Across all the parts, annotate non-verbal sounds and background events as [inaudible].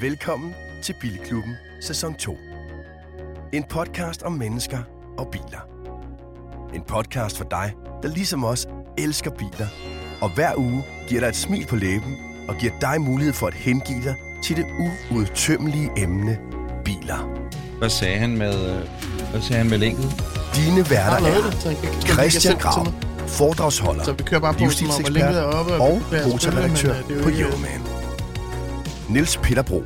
Velkommen til Bilklubben sæson 2. En podcast om mennesker og biler. En podcast for dig, der ligesom os elsker biler, og hver uge giver dig et smil på læben og giver dig mulighed for at hengive dig til det uudtømmelige emne biler. Hvad sagde han med, øh, hvad sagde han med lænket? Dine værter er Christian Grav, foredragsholder, Så vi kører bare på, som om, at livsstilsekspert linket er oppe, og og vi kan motorredaktør men, øh, det er jo på ikke- Euroman. Niels Peter Bro,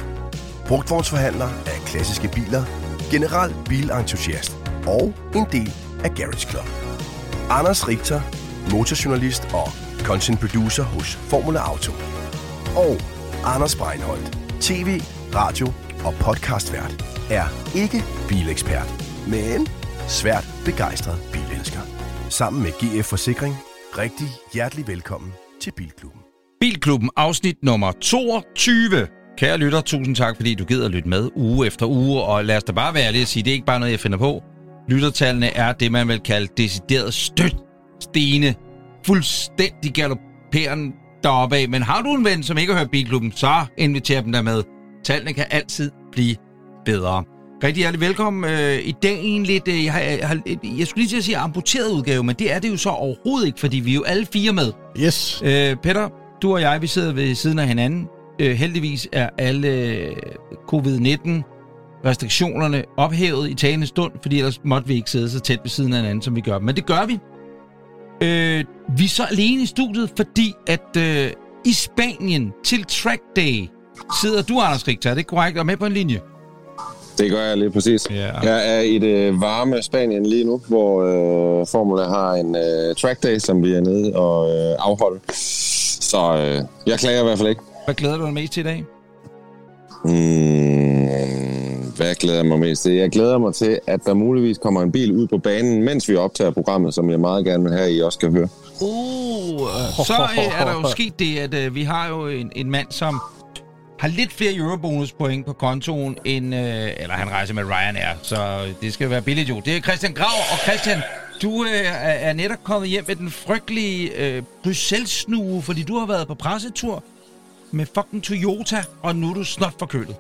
brugtvognsforhandler af klassiske biler, general bilentusiast og en del af Garage Club. Anders Richter, motorjournalist og content producer hos Formula Auto. Og Anders Breinholt, tv, radio og podcastvært, er ikke bilekspert, men svært begejstret bilelsker. Sammen med GF Forsikring, rigtig hjertelig velkommen til Bilklubben. Bilklubben, afsnit nummer 22. Kære lytter, tusind tak, fordi du gider at lytte med uge efter uge, og lad os da bare være ærlige og sige, det er ikke bare noget, jeg finder på. Lyttertallene er det, man vil kalde decideret støt, stene, fuldstændig galopperende deroppe af. Men har du en ven, som ikke har hørt Bilklubben, så inviter dem der med. Tallene kan altid blive bedre. Rigtig hjertelig velkommen. Øh, I dag en lidt, øh, jeg, har, jeg, har, jeg skulle lige til at sige amputeret udgave, men det er det jo så overhovedet ikke, fordi vi er jo alle fire med. Yes. Øh, Peter, du og jeg, vi sidder ved siden af hinanden. Øh, heldigvis er alle øh, covid-19 restriktionerne ophævet i talende stund, fordi ellers måtte vi ikke sidde så tæt ved siden af hinanden, som vi gør. Men det gør vi. Øh, vi er så alene i studiet, fordi at øh, i Spanien til Track Day sidder du, Anders Richter, er det korrekt? Og med på en linje? Det gør jeg lige præcis. Ja. Jeg er i det varme Spanien lige nu, hvor øh, Formula har en øh, track day, som vi er nede og øh, afholde. Så øh, jeg klager i hvert fald ikke. Hvad glæder du dig mest til i dag? Hmm, hvad glæder jeg mig mest til? Jeg glæder mig til, at der muligvis kommer en bil ud på banen, mens vi optager programmet, som jeg meget gerne vil have, at I også skal høre. Uh, så øh, er der jo sket det, at øh, vi har jo en, en mand, som har lidt flere eurobonuspoint på kontoen, end, øh, eller han rejser med Ryanair, så det skal være billigt jo. Det er Christian Grav, og Christian, du øh, er netop kommet hjem med den frygtelige øh, Bruxelles-snue, fordi du har været på pressetur med fucking Toyota, og nu er du snot forkølet.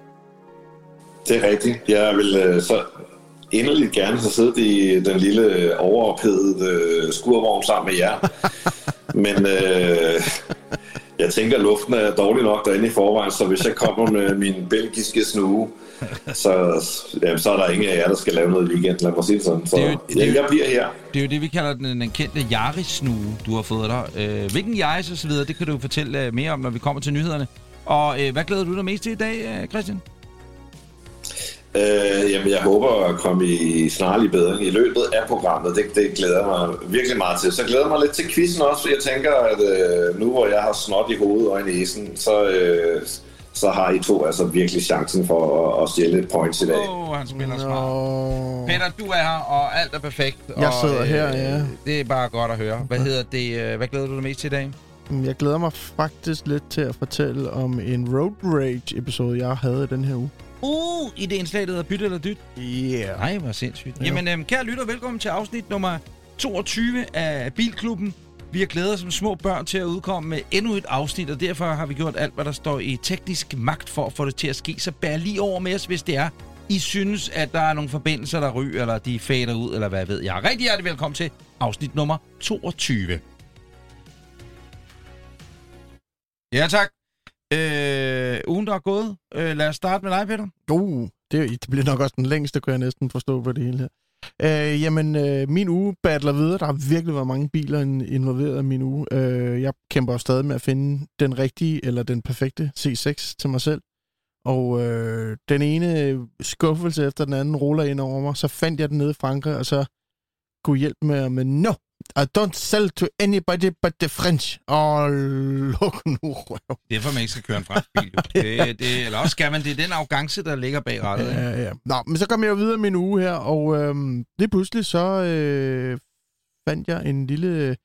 Det er rigtigt. Jeg vil øh, så inderligt gerne have siddet i den lille overophedede øh, skurvogn sammen med jer. [laughs] Men øh, jeg tænker, at luften er dårlig nok derinde i forvejen, så hvis jeg kommer med min belgiske snue, så, jamen, så er der ingen af jer, der skal lave noget i weekend, lad mig sige det sådan. Så Det er jo- det er jo- jeg, jeg bliver her. Det er jo det, vi kalder den, den kendte Yaris-snue, du har fået dig. Øh, hvilken Yaris og så videre, det kan du fortælle øh, mere om, når vi kommer til nyhederne. Og øh, hvad glæder du dig mest til i dag, øh, Christian? Øh, jamen, jeg håber at komme i snarlig bedring i løbet af programmet. Det, det glæder jeg mig virkelig meget til. Så glæder jeg mig lidt til quizzen også, for jeg tænker, at øh, nu hvor jeg har snot i hovedet og i næsen, så, øh, så har I to altså virkelig chancen for at, at stjæle et points i dag. Åh, oh, han spiller smart. Nå. Peter, du er her, og alt er perfekt. Jeg og, sidder her, ja. Det er bare godt at høre. Hvad hedder det? øh, Hvad glæder du dig mest til i dag? Jeg glæder mig faktisk lidt til at fortælle om en Road Rage-episode, jeg havde i den her uge. Uh, i det indslag, der hedder Byt eller Dyt. Yeah. Nej, hvor sindssygt. Ja. Jamen, øhm, kære lytter, velkommen til afsnit nummer 22 af Bilklubben. Vi har glædet os som små børn til at udkomme med endnu et afsnit, og derfor har vi gjort alt, hvad der står i teknisk magt for at få det til at ske. Så bær lige over med os, hvis det er. I synes, at der er nogle forbindelser, der ryger, eller de fader ud, eller hvad ved jeg. Rigtig hjertelig velkommen til afsnit nummer 22. Ja, tak. Øh, ugen, der er gået. Øh, lad os starte med dig, Peter. Uh, det, det bliver nok også den længste, kunne jeg næsten forstå på det hele her. Øh, jamen, øh, min uge battler videre. Der har virkelig været mange biler involveret i min uge. Øh, jeg kæmper jo stadig med at finde den rigtige eller den perfekte C6 til mig selv. Og øh, den ene skuffelse efter den anden ruller ind over mig. Så fandt jeg den nede i Frankrig, og så kunne hjælpe med, med no, I don't sell to anybody but the French. Og luk nu røv. Det er for, man ikke skal køre en fransk bil. [laughs] Det, det, eller også skal man. Det er den arrogance, der ligger bag rettet. Ja, ja. Nå, men så kom jeg jo videre min uge her, og øhm, lige pludselig så øh, fandt jeg en lille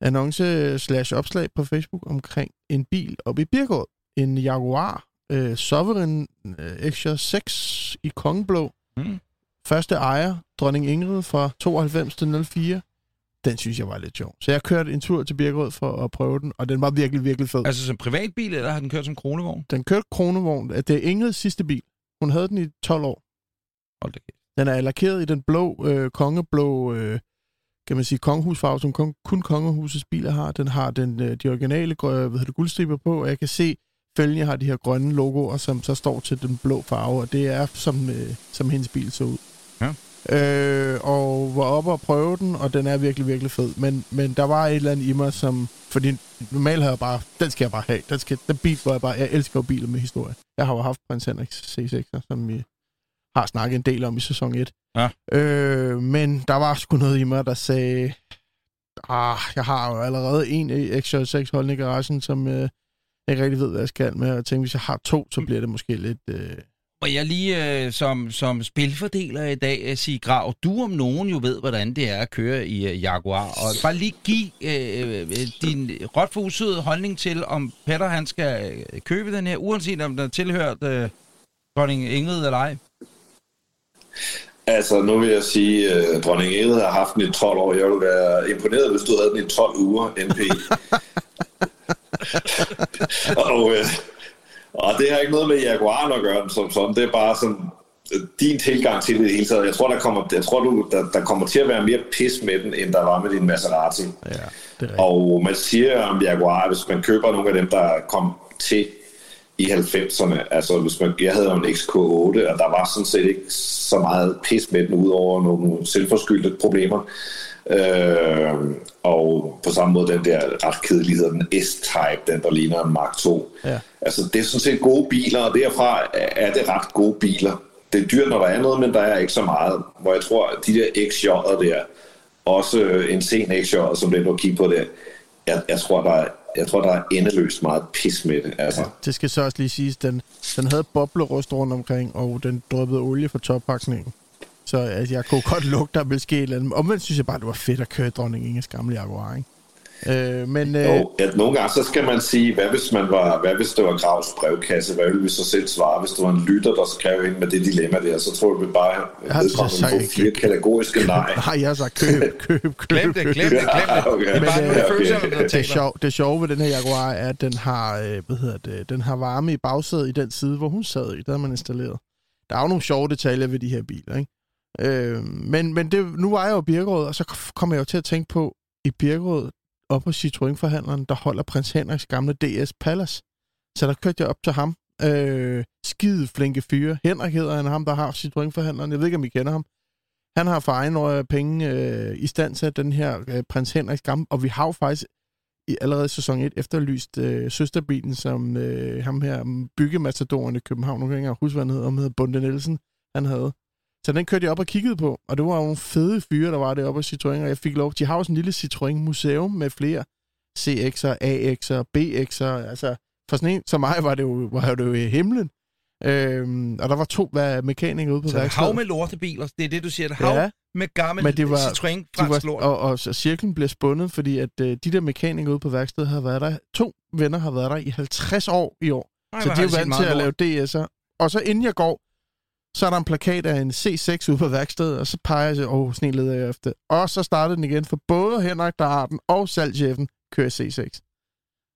annonce slash opslag på Facebook omkring en bil oppe i Birgård. En Jaguar øh, Sovereign øh, XJ6 i kongeblå. Mm. Første ejer, dronning Ingrid fra 92 til 04. den synes jeg var lidt sjov. Så jeg kørte en tur til Birkerød for at prøve den, og den var virkelig, virkelig fed. Altså som privatbil, eller har den kørt som kronevogn? Den kørte kronevogn. Det er Ingrids sidste bil. Hun havde den i 12 år. Hold da. Den er lakeret i den blå, øh, kongeblå, øh, kan man sige, kongehusfarve, som kun, kun kongehusets biler har. Den har den, øh, de originale grø- hvad hedder det, guldstriber på, og jeg kan se, fælgen har de her grønne logoer, som så står til den blå farve, og det er, som, øh, som hendes bil så ud. Øh, og var oppe og prøve den, og den er virkelig, virkelig fed. Men, men der var et eller andet i mig, som... Fordi normalt har jeg bare... Den skal jeg bare have. Den, skal, den bil, hvor jeg bare... Jeg elsker biler med historie. Jeg har jo haft prins Henriks C6'er, som vi har snakket en del om i sæson 1. Ja. Øh, men der var sgu noget i mig, der sagde... Ah, jeg har jo allerede en X6 holdende i garagen, som øh, jeg ikke rigtig ved, hvad jeg skal med. Og jeg tænkte, hvis jeg har to, så bliver det måske lidt... Øh, Må jeg lige øh, som, som spilfordeler i dag øh, sige, Grav, du om nogen jo ved, hvordan det er at køre i øh, Jaguar. Og bare lige give øh, øh, din råt for holdning til, om Petter han skal øh, købe den her, uanset om den er tilhørt øh, dronning Ingrid eller ej. Altså, nu vil jeg sige, at dronning Ingrid har haft den i 12 år. Jeg ville være imponeret, hvis du havde den i 12 uger, NP. [laughs] og, øh, og det har ikke noget med Jaguaren at gøre som sådan. Det er bare sådan øh, din tilgang til det hele taget. Jeg tror, der kommer, jeg tror du, der, der kommer til at være mere pis med den, end der var med din Maserati. ja, det er rigtigt. Og man siger om Jaguar, hvis man køber nogle af dem, der kom til i 90'erne, altså hvis man, jeg havde jo en XK8, og der var sådan set ikke så meget pis med den, udover nogle selvforskyldte problemer. Øh, og på samme måde den der ret kedelige den S-Type, den der ligner en Mark II. Ja. Altså det er sådan set gode biler, og derfra er det ret gode biler. Det er dyrt, når der er noget, men der er ikke så meget. Hvor jeg tror, at de der XJ'er der, også øh, en sen XJ, som det er at kigge på der, jeg, jeg, tror, der er, jeg tror, der er endeløst meget pis med det. Altså. Ja, det skal så også lige siges, den, den havde boblerust rundt omkring, og den dryppede olie fra toppakningen. Så altså, jeg kunne godt lugte, der ville ske et eller andet. Omvendt synes jeg bare, det var fedt at køre i dronning Inges gamle Jaguar, ikke? Øh, men øh, Jo, at nogle gange så skal man sige, hvad hvis, man var, hvad hvis det var Gravs brevkasse, hvad ville vi så selv svare, hvis det var en lytter, der skrev ind med det dilemma der, så tror jeg, vi bare har vedkommende få fire kategoriske nej. [laughs] nej, jeg har sagt køb, [laughs] køb, køb. Glem det, glem det, glem det. Okay. Det er bare Men, øh, følelser, der det, sjov, det sjove ved den her Jaguar er, at den har, øh, hvad hedder det, den har varme i bagsædet i den side, hvor hun sad i. Der har man installeret. Der er jo nogle sjove detaljer ved de her biler, ikke? Øh, men men det, nu var jeg jo i Birkerød, og så kom jeg jo til at tænke på, i Birkerød, op hos Citroën-forhandleren, der holder prins Henriks gamle DS Palace. Så der kørte jeg op til ham. Øh, skide flinke fyre. Henrik hedder han, ham der har Citroën-forhandleren. Jeg ved ikke, om I kender ham. Han har for egen penge øh, i stand til den her øh, prins Henriks gamle, og vi har jo faktisk i allerede sæson 1 efterlyst øh, søsterbilen, som øh, ham her mm, i København, nu kan jeg ikke huske, hvad han hedder, om hedder Bunde Nielsen, han havde. Så den kørte jeg op og kiggede på, og det var nogle fede fyre, der var deroppe hos Citroën, og jeg fik lov. De har sådan en lille Citroën-museum med flere CX'er, AX'er, BX'er, altså for sådan en som mig var det jo, var det jo i himlen. Øhm, og der var to hvad, mekanikere ude på Så et hav værkstedet. med lortebiler, det er det, du siger. Hav Ja, med gammel Men det var- Citroën fransk var, lort. og, og, så cirklen blev spundet, fordi at øh, de der mekanikere ude på værkstedet har været der, to venner har været der i 50 år i år. Ej, så de er vant til at lave DS'er. Og så inden jeg går, så er der en plakat af en C6 ude på værkstedet, og så peger jeg til, åh, sådan en leder jeg efter. Og så startede den igen, for både Henrik, der har den, og salgschefen kører C6.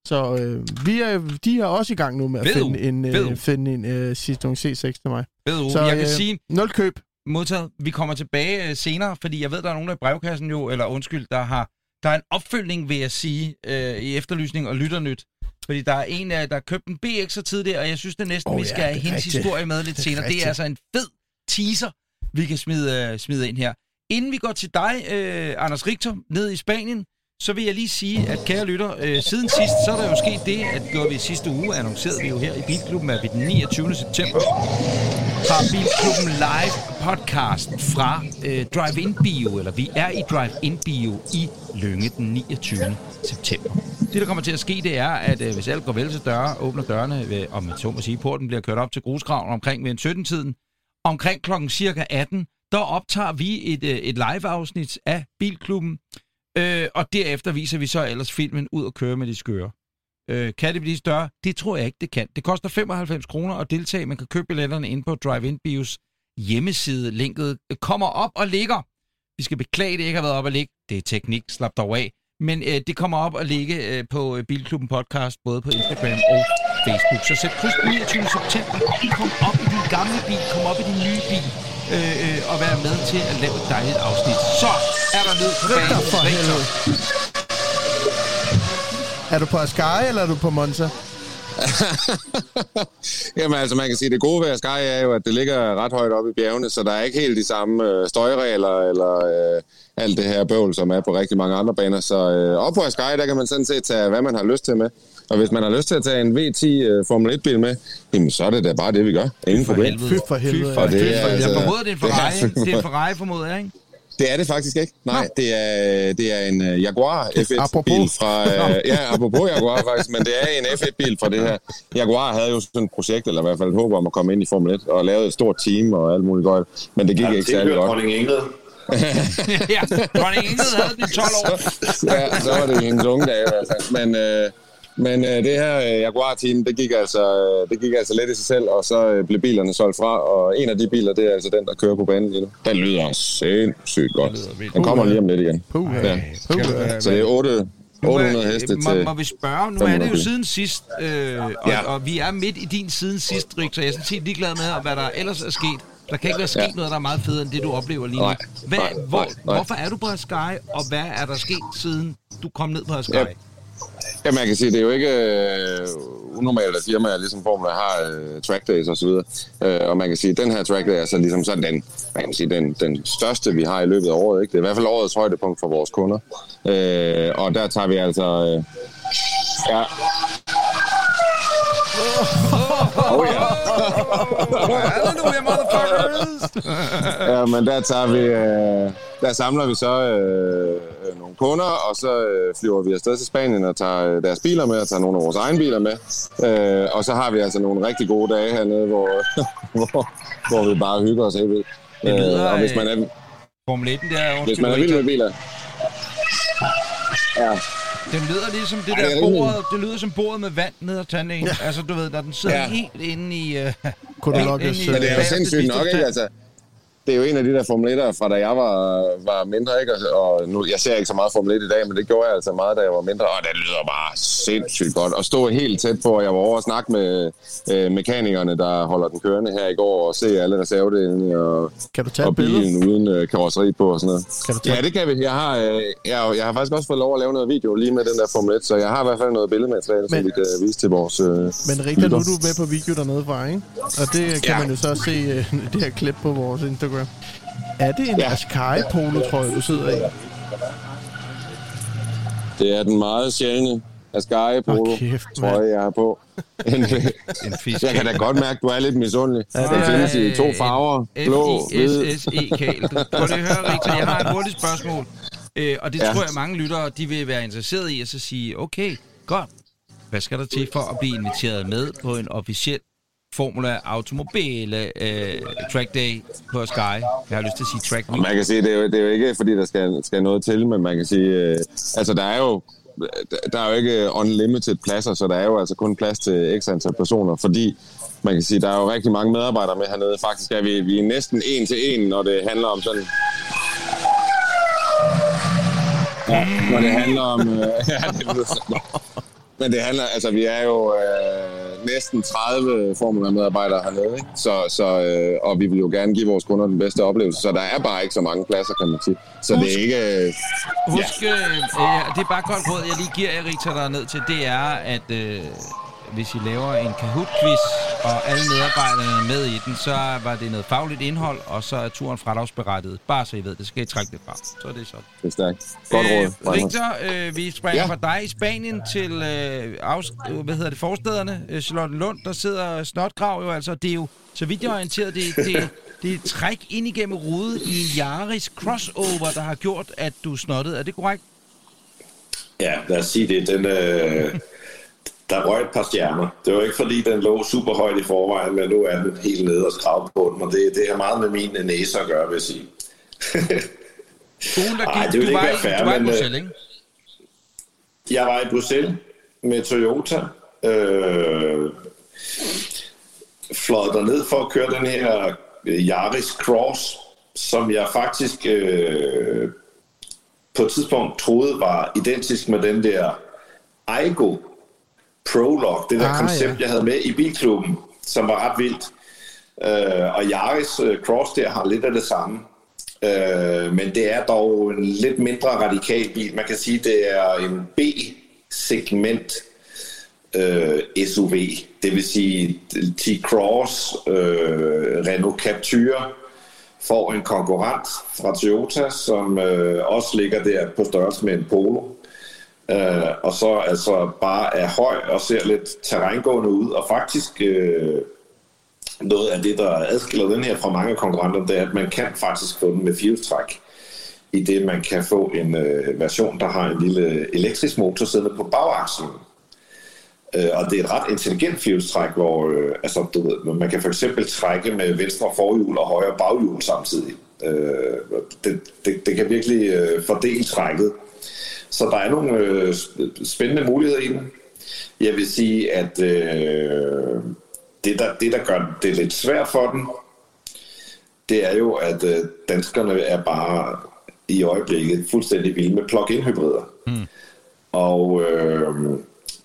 Så øh, vi er, de er også i gang nu med at Ved finde en, øh, finde en øh, Citroën C6 til mig. Ved Så, jeg kan øh, sige, Nul køb. modtaget. Vi kommer tilbage øh, senere, fordi jeg ved, der er nogen af brevkassen jo, eller undskyld, der har der er en opfølgning, vil jeg sige, øh, i efterlysning og lytternyt. Fordi der er en, der har købt en BX'er tidligere, og jeg synes det næsten, Åh, vi ja, skal have det er hendes rigtigt. historie med lidt Det er senere. Det er rigtigt. altså en fed teaser, vi kan smide, øh, smide ind her. Inden vi går til dig, øh, Anders Richter, ned i Spanien, så vil jeg lige sige, at kære lytter, øh, siden sidst, så er der jo sket det, at gjorde vi sidste uge, annoncerede vi jo her i Bilklubben, at vi den 29. september har Bilklubben Live podcast fra øh, Drive-In Bio, eller vi er i Drive-In Bio i Lønge den 29. september. Det, der kommer til at ske, det er, at øh, hvis alt går vel til døre, åbner dørene, ved, om man så må sige, porten bliver kørt op til grusgraven omkring ved en 17-tiden. Omkring klokken cirka 18, der optager vi et, øh, et live-afsnit af Bilklubben, øh, og derefter viser vi så ellers filmen ud og køre med de skøre. Øh, kan det blive større? Det tror jeg ikke, det kan. Det koster 95 kroner at deltage. Man kan købe billetterne ind på Drive-In Bios hjemmeside. Linket øh, kommer op og ligger. Vi skal beklage, det ikke har været op at ligge. Det er teknik, slap dog af. Men øh, det kommer op at ligge øh, på øh, Bilklubben podcast, både på Instagram og Facebook. Så sæt kryds på 29. september. Kom op i din gamle bil, kom op i din nye bil, øh, øh, og vær med til at lave et dejligt afsnit. Så er der ned på banen. for helvede. Er du på Ascari, eller er du på Monza? [laughs] Jamen altså, man kan sige, at det gode ved Sky er jo, at det ligger ret højt oppe i bjergene, så der er ikke helt de samme øh, støjregler eller øh, alt det her bøvl, som er på rigtig mange andre baner. Så øh, op på Sky, der kan man sådan set tage, hvad man har lyst til med. Og hvis man har lyst til at tage en V10 øh, Formel 1-bil med, jamen så er det da bare det, vi gør. Ingen For problem. Fy for helvede, for Det er helvede. Jeg altså- formoder, det er en Ferrari. det er- er en Ferrari, formoder jeg, ikke? Det er det faktisk ikke. Nej, det er, det er en uh, Jaguar F1-bil Apropos. fra... Uh, ja, apropos Jaguar faktisk, men det er en F1-bil fra det her. Jaguar havde jo sådan et projekt, eller i hvert fald et håb om at komme ind i Formel 1, og lavede et stort team og alt muligt godt, men det gik Ja, ikke særlig godt. [laughs] ja, dronning Ingrid havde den i 12 år. ja, så var det hendes unge dage i hvert fald. Men, øh, men øh, det her øh, Jaguar-team, det gik, altså, øh, det gik altså lidt i sig selv, og så øh, blev bilerne solgt fra, og en af de biler, det er altså den, der kører på banen lige nu. Den lyder sindssygt godt. Den kommer lige om lidt igen. Ja. Så det er 8, 800 heste må, til... må vi spørge, nu er det 500 jo siden sidst, øh, og, Ja. og vi er midt i din siden sidst, så jeg er sådan set ligeglad med, hvad der ellers er sket. Der kan ikke være sket Ja. noget, der er meget federe end det, du oplever lige nu. Nej, Hvad, nej, hvor, nej, nej. Hvorfor er du på Sky, og hvad er der sket, siden du kom ned på Sky? Ja. Ja, man kan sige, det er jo ikke øh, unormalt, at firmaer ligesom Formula har øh, track days og så videre. Øh, og man kan sige, at den her track day er så ligesom sådan den, man kan sige, den, den største, vi har i løbet af året. Ikke? Det er i hvert fald årets højdepunkt for vores kunder. Øh, og der tager vi altså... Øh, ja. [laughs] Oh, ja. [laughs] Motherfuckers! ja, men der tager vi... Øh, der samler vi så øh, kunder, og så øh, flyver vi afsted til Spanien og tager øh, deres biler med, og tager nogle af vores egne biler med. Øh, og så har vi altså nogle rigtig gode dage hernede, hvor, [laughs] hvor, hvor vi bare hygger os helt vildt. Det lyder, og hvis man er, Formel 1, det er jo... hvis man er vild med biler... Ja, Den lyder ligesom det Ej, det er der rimelig. bordet, det lyder som bordet med vand ned ad tandlægen. Ja. Altså, du ved, når den sidder ja. Ja. helt inde i... Uh, Kunne du helt lukke inde i øh, Men det er jo sindssygt nok, ikke? Altså, det er jo en af de der Formel 1'ere fra da jeg var, var mindre, ikke? Og- nu, jeg ser ikke så meget Formel 1 i dag, men det gjorde jeg altså meget, da jeg var mindre. Og det lyder bare sindssygt godt. Og stå helt tæt på, og jeg var over og snakke med øh, mekanikerne, der holder den kørende her i går, og se alle reservedelene og, Kan du tage og bilen uden øh, karosseri på og sådan noget. Kan du tage- Ja, det kan vi. Jeg har, øh, jeg, jeg har faktisk også fået lov at lave noget video lige med den der Formel 1, så jeg har i hvert fald noget billedmateriale, som Men- vi kan vise til vores... Øh, Men Rikard, nu er du med på video dernede fra, ikke? Og det kan Ja. man jo så se øh, [laughs] det her klip på vores Instagram. Er det en Ja. Ascari polo trøje, du sidder i? Det er den meget sjældne Ascari Polo Åh, kæft, trøje, jeg har på. [laughs] En, En fisk. jeg kan da godt mærke, at du er lidt misundelig. Ja, er- findes i to farver. Blå, hvid. F-I-S-S-E-K. Prøv lige at høre, Richard. Jeg har et hurtigt spørgsmål. Øh, og det. Ja. tror jeg, mange lyttere de vil være interesseret i at så sige, okay, godt. Hvad skal der til for at blive inviteret med på en officiel Formula Automobile øh, Track Day på Sky? Jeg har lyst til at sige Track Week. man kan sige, det er jo, det er jo ikke, fordi der skal, skal noget til, men man kan sige, øh, altså der er jo der er jo ikke unlimited pladser, så der er jo altså kun plads til x antal personer, fordi man kan sige, der er jo rigtig mange medarbejdere med hernede. Faktisk er vi, vi er næsten en til en, når det handler om sådan... Ja, når det handler om... Øh, [laughs] ja, det. Men det handler, altså vi er jo øh, næsten 30 Formula-medarbejdere hernede, ikke? Så, så, øh, og vi vil jo gerne give vores kunder den bedste oplevelse, så der er bare ikke så mange pladser, kan man sige. Så det er ikke... Øh, Husk, øh, øh, det er bare koldt råd, jeg lige giver jer, Richard, der ned til, det er, at øh, hvis I laver en Kahoot-quiz, og alle medarbejderne er med i den, så var det noget fagligt indhold, og så er turen fradragsberettiget. Bare så I ved, det skal I trække det fra. Så er det sådan. det er stærkt. Godt råd. Øh. Victor, øh, vi springer ja. Fra dig i Spanien til øh, afs, øh, hvad hedder det, forstederne, øh, Charlottenlund, der sidder Snotgrav jo altså. Det er jo, så vidt jeg er orienteret, det, det, det er træk ind igennem ruden i en Yaris crossover, der har gjort, at du snottede. Er det korrekt? Ja, lad os sige det. Den, øh, der røg et par stjerner. Det var ikke fordi, den lå super højt i forvejen, men nu er den helt nede og skrab på den, og det, det har meget med min næse at gøre, vil jeg sige. [laughs] Der Ej, det vil du, ikke være fair, du var men, øh, Bruxelles, ikke? Jeg var i Bruxelles med Toyota. Øh, fløjet derned for at køre den her øh, Yaris Cross. som jeg faktisk øh, på et tidspunkt troede var identisk med den der Aigo Prolog, det der Ah, koncept, ja. jeg havde med i bilklubben, som var ret vildt. Øh, og Yaris øh, Cross der har lidt af det samme. Øh, men det er dog en lidt mindre radikal bil. Man kan sige, det er en B-segment øh, SUV. Det vil sige, T-Cross, øh, Renault Captur får en konkurrent fra Toyota, som øh, også ligger der på størrelse med en Polo. Øh, og så altså bare er høj og ser lidt terrængående ud, og faktisk øh, noget af det, der adskiller den her fra mange konkurrenter, det er, at man kan faktisk få den med firehjulstræk i det, man kan få en øh, version, der har en lille elektrisk motor siddende på bagakslen. Øh, og det er et ret intelligent firehjulstræk, hvor øh, altså, du ved, man kan for eksempel trække med venstre forhjul og højre baghjul samtidig. Øh, det, det, det kan virkelig øh, fordele trækket. Så der er nogle øh, spændende muligheder i den. Jeg vil sige, at øh, det, der, det, der gør det lidt svært for den, det er jo, at øh, danskerne er bare i øjeblikket fuldstændig vilde med plug-in hybrider. Mm. Og øh,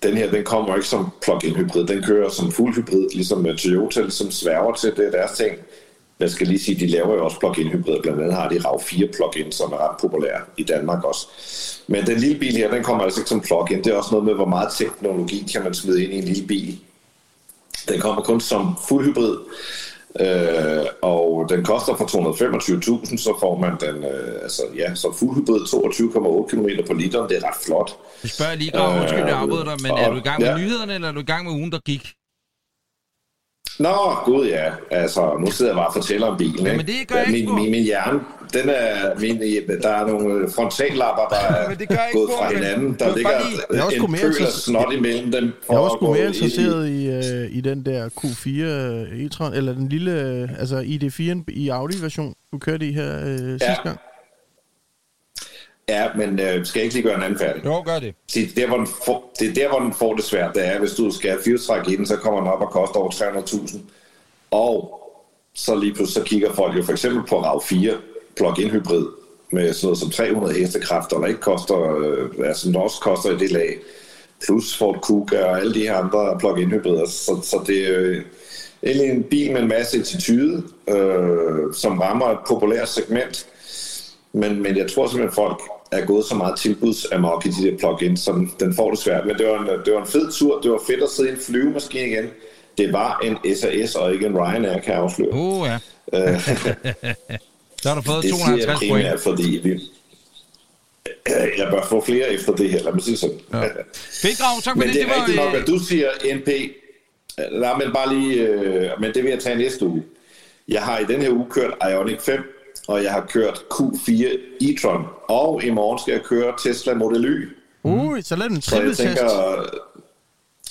den her, den kommer ikke som plug-in hybrid, den kører som fuld hybrid, ligesom med Toyota, som sværger til det er deres ting. Jeg skal lige sige, de laver jo også plug-in hybrider, blandt andet har de RAV4 plug-in, som er ret populære i Danmark også. Men den lille bil her, den kommer altså ikke som plug-in. Det er også noget med, hvor meget teknologi kan man smide ind i en lille bil. Den kommer kun som fuld hybrid, øh, og den koster for 225.000, så får man den øh, altså, ja, som fuld hybrid 22,8 km på literen. Det er ret flot. Du spørger lige, Grav, undskyld, jeg afbryder dig, men og- er du i gang med ja. nyhederne, eller er du i gang med ugen, der gik? Nå, gud ja. Altså, nu sidder jeg bare og fortæller om bilen. Jamen, ikke? det gør jeg ikke, min, Bo. min, min hjerne, den er, min, der er nogle frontallapper, der [laughs] er Men det gør jeg ikke, gået fra men hinanden. Der ligger lige- Jeg er også en pøl af snot imellem dem. Jeg er også mere ind i- interesseret i, øh, i den der Q4 øh, e-tron, eller den lille, øh, altså ID4 i Audi-version, du kørte i her øh, sidste gang. Ja, men øh, skal jeg ikke lige gøre en anden færdig? Jo, gør det. Det er, der, hvor den får, det er der, hvor den får det svært. Det er, hvis du skal have firestræk i den, så kommer den op og koster over 300.000. Og så lige pludselig så kigger folk jo for eksempel på RAV4 plug-in hybrid med sådan noget som 300 hestekræfter, der ikke koster, øh, altså den også koster i det lag. Plus Ford Kuga og alle de her andre plug-in hybrider. Så, så det er øh, egentlig en bil med en masse attitude, øh, som rammer et populært segment. Men, men jeg tror simpelthen, folk er gået så meget tilbudsamok i de der plug-ins, som den får det svært. Men det var, en, det var en fed tur. Det var fedt at sidde i en flyvemaskine igen. Det var en SAS og ikke en Ryanair, kan jeg afsløre. Uh, ja. [laughs] Så har du fået det siger jeg 250 point. fordi vi... Jeg bør få flere efter det her, lad mig sige sådan. Ja. Fedt, Grav, tak for Men det. det er rigtigt nok, øh, at du siger NP. Nej, men bare lige... Øh, men det vil jeg tage næste uge. Jeg har i den her uge kørt Ioniq 5, og jeg har kørt Q4 e-tron. Og i morgen skal jeg køre Tesla Model Y. Ui, så lad den Så jeg tænker...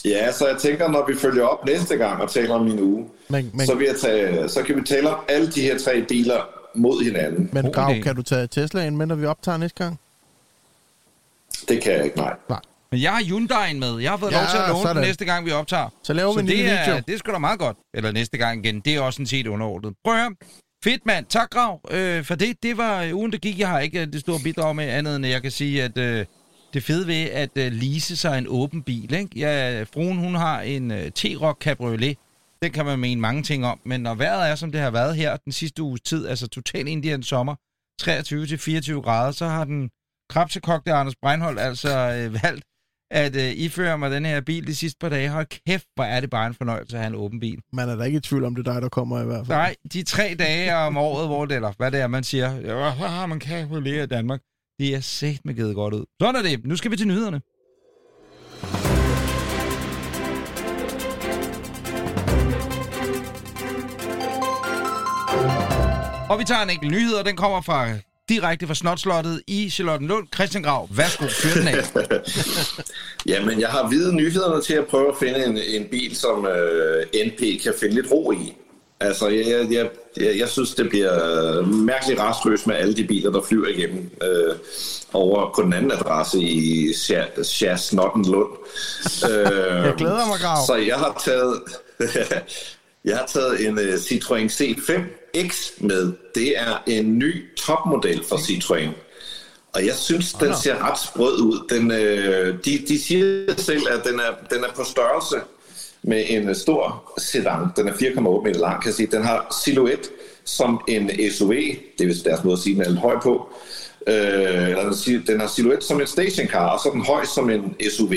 Ja, så jeg tænker, når vi følger op næste gang og taler om min uge, Men, men, så, vil jeg tage, så kan vi tale om alle de her tre biler mod hinanden. men Grav, idé. kan du tage Tesla ind med, når vi optager næste gang? Det kan jeg ikke, nej. Nej. Men jeg har Hyundai'en med. Jeg har fået Ja, lov til at låne den næste gang, vi optager. Så laver vi en det lille er, video. det er sgu da meget godt. Eller næste gang igen. Det er også en set underordnet. Prøv at høre. Fedt, mand. Tak, Grav, øh, for det. Det var øh, ugen, der gik. Jeg har ikke øh, det store bidrag med andet, end jeg kan sige, at øh, det fede ved at øh, lease sig en åben bil. Ikke? Ja, fruen, hun har en øh, T-Roc Cabriolet. Den kan man mene mange ting om. Men når vejret er, som det har været her den sidste uges tid, altså total indian sommer, 23-24 grader, så har den krabsekogte Anders Breinholt altså øh, valgt at øh, iføre mig den her bil de sidste par dage. Hold kæft, hvor er det bare en fornøjelse at have en åben bil. Man er da ikke i tvivl om, det er dig, der kommer i hvert fald. Nej, de tre dage om året, hvor det, eller hvad det er, man siger, man kan jo lære i Danmark, de er sæt med givet godt ud. Sådan er det. Nu skal vi til nyhederne. Og vi tager en enkelt nyhed, og den kommer fra direkte fra Snotslottet i Charlottenlund. Christian Grav, værsgo, fyr den af. [laughs] Jamen, jeg har hvide nyhederne til at prøve at finde en, en bil, som øh, NP kan finde lidt ro i. Altså, jeg, jeg, jeg, jeg, jeg synes, det bliver mærkeligt rastløst med alle de biler, der flyver igennem øh, over på den anden adresse i Sjersnottenlund. øh, [laughs] Jeg glæder mig, Grav. Så jeg har taget... [laughs] Jeg har taget en uh, Citroën C5X med. Det er en ny topmodel for Citroën. Og jeg synes, den ser ret sprød ud. Den, øh, de, de siger selv, at den er, den er på størrelse med en stor sedan. Den er 4,8 meter lang, kan jeg sige. Den har silhuet som en SUV. Det er deres måde at sige, den er lidt høj på. Øh, den har silhuet som en stationcar, og så er den høj som en SUV.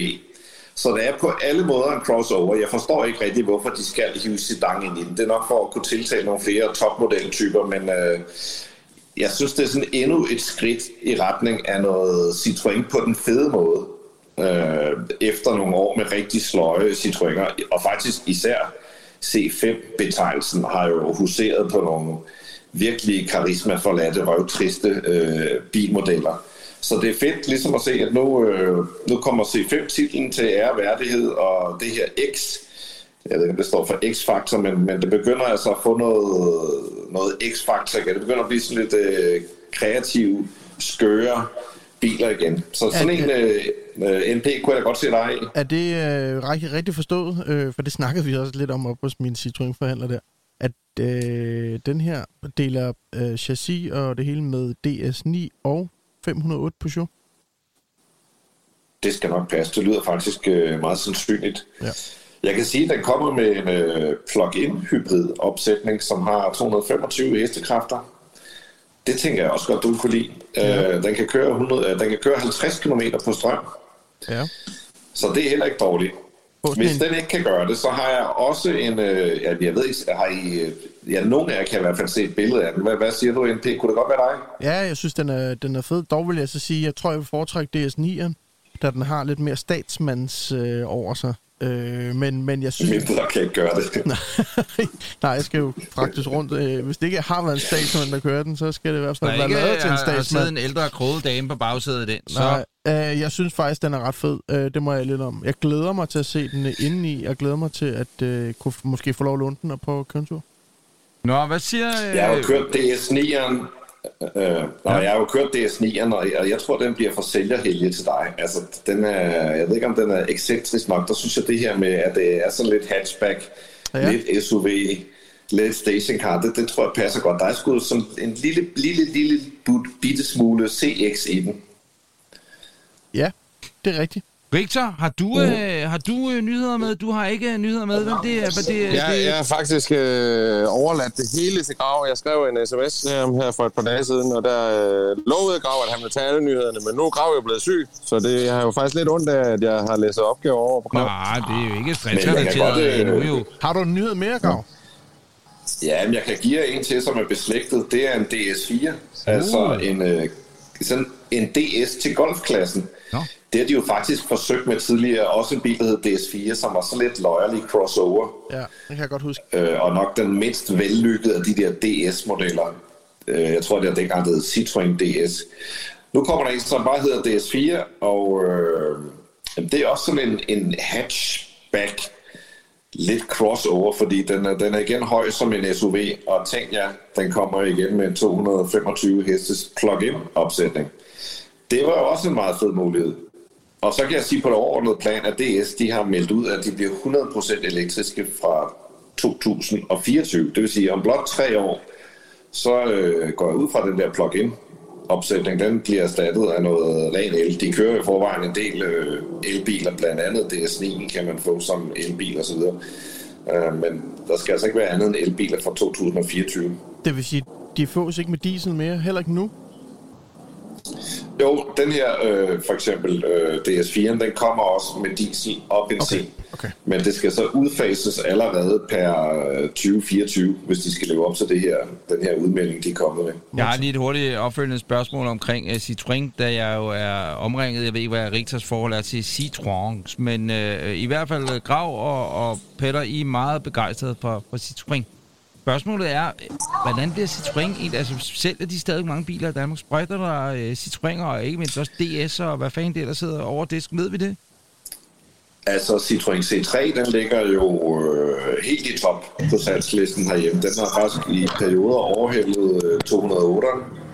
Så det er på alle måder en crossover. Jeg forstår ikke rigtig, hvorfor de skal hive sedan ind i den. Det er nok for at kunne tiltale nogle flere topmodeltyper, men øh, jeg synes, det er sådan endnu et skridt i retning af noget Citroën på den fede måde. Øh, efter nogle år med rigtig sløje Citroëner, og faktisk især C5-betegnelsen har jo huseret på nogle virkelig karisma-forladte, røvtriste øh, bilmodeller. Så det er fedt ligesom at se, at nu, øh, nu kommer C5-titlen til ære værdighed, og det her X, jeg ved ikke, om det står for X-faktor, men, men det begynder altså at få noget, noget X-faktor igen. Det begynder at blive sådan lidt øh, kreativ, skøre biler igen. Så sådan en øh, øh NP kunne jeg godt se dig i. Er det øh, rigtig, rigtig forstået? Øh, for det snakkede vi også lidt om op hos min Citroën-forhandler der. At øh, den her deler øh, chassis og det hele med DS9 og 508 Peugeot? Det skal nok passe. Det lyder faktisk øh, meget sandsynligt. Ja. Jeg kan sige, at den kommer med en øh, plug-in hybrid opsætning, som har 225 hestekræfter. Det tænker jeg også godt, du kunne lide. Ja. Øh, den, kan køre 100, øh, den kan køre 50 km på strøm. Ja. Så det er heller ikke dårligt. Hvis den ikke kan gøre det, så har jeg også en... Øh, jeg ved ikke, har I... Øh, ja, nogen af jer kan i hvert fald se et billede af den. Hvad, hvad siger du, NP? Kunne det godt være dig? Ja, jeg synes, den er, den er fed. Dog vil jeg så sige, jeg tror, jeg vil foretrække DS9'eren, da den har lidt mere statsmands øh, over sig. Øh, men, men jeg synes... Mindre kan ikke gøre det. [laughs] Nej, jeg skal jo faktisk rundt. Øh, hvis det ikke har været en statsmand, der kører den, så skal det i hvert fald være lavet til en statsmand. Der en ældre kroget dame på bagsædet af den. Så... Nej, øh, jeg synes faktisk, den er ret fed. Øh, det må jeg lidt om. Jeg glæder mig til at se den indeni. Jeg glæder mig til at øh, kunne måske få lov at låne den og på køretur. Nå, hvad siger... Øh... Jeg har jo kørt DS9'eren Øh, og ja. jeg har jo kørt DS9'eren, og jeg tror, den bliver for sælgerhelge til dig. Altså, den er, jeg ved ikke, om den er ekscentrisk nok. Der synes jeg, det her med, at det er sådan lidt hatchback, ja. lidt SUV, lidt stationcar, det, det tror jeg passer godt. Der er sgu sådan en lille, lille, lille bitte smule CX i den. Ja, det er rigtigt. Victor, har du, mm. øh, har du øh, nyheder med? Du har ikke øh, nyheder med. Hvem det er? Det, ja, det... Jeg har faktisk øh, overladt det hele til Grav. Jeg skrev en sms her, her for et par dage siden, og der øh, lovede Grav, at han ville tage alle nyhederne, men nu er Grav jo blevet syg, så det jeg har jo faktisk lidt ondt af, at jeg har læst opgaver over på Grav. Nej, det er jo ikke stressrelateret øh, endnu jo. Har du en nyhed mere, Grav? Ja, men jeg kan give jer en til, som er beslægtet. Det er en DS4, uh. altså en, øh, sådan en DS til golfklassen. No. Det har de jo faktisk forsøgt med tidligere, også en bil, der hed DS4, som var så lidt løjerlig crossover. Ja, det kan jeg godt huske. Øh, og nok den mindst vellykkede af de der DS-modeller. Øh, jeg tror, det er dengang, det hed Citroën DS. Nu kommer der en, som bare hedder DS4, og øh, det er også sådan en, en hatchback, lidt crossover, fordi den er, den er igen høj som en SUV, og tænk jer, den kommer igen med en 225 hestes plug-in opsætning. Det var jo også en meget fed mulighed. Og så kan jeg sige på det overordnede plan, at DS de har meldt ud, at de bliver 100% elektriske fra 2024. Det vil sige, om blot tre år, så øh, går jeg ud fra den der plug-in opsætning, den bliver erstattet af noget ren el. De kører i forvejen en del øh, elbiler, blandt andet DS9 kan man få som elbil osv. Øh, men der skal altså ikke være andet end elbiler fra 2024. Det vil sige, de fås ikke med diesel mere, heller ikke nu? Jo, den her, øh, for eksempel øh, DS4, den kommer også med diesel og benzin. Okay. Okay. Men det skal så udfases allerede per 2024, øh, hvis de skal leve op til det her, den her udmelding, de er kommet med. Jeg har lige et hurtigt opfølgende spørgsmål omkring uh, Citroën, da jeg jo er omringet. Jeg ved ikke, hvad Rigters forhold er til Citroën, men uh, i hvert fald Grav og, og Petter, I er meget begejstrede for, for Citroën. Spørgsmålet er, hvordan bliver Citroën egentlig? Altså, sælger de stadig mange biler i Danmark? Sprøjter der uh, Citroën og ikke mindst også DS og hvad fanden det der sidder over disk? Ved vi det? Altså, Citroën C3, den ligger jo øh, helt i top på salgslisten herhjemme. Den har faktisk i perioder overhældet øh, 208'eren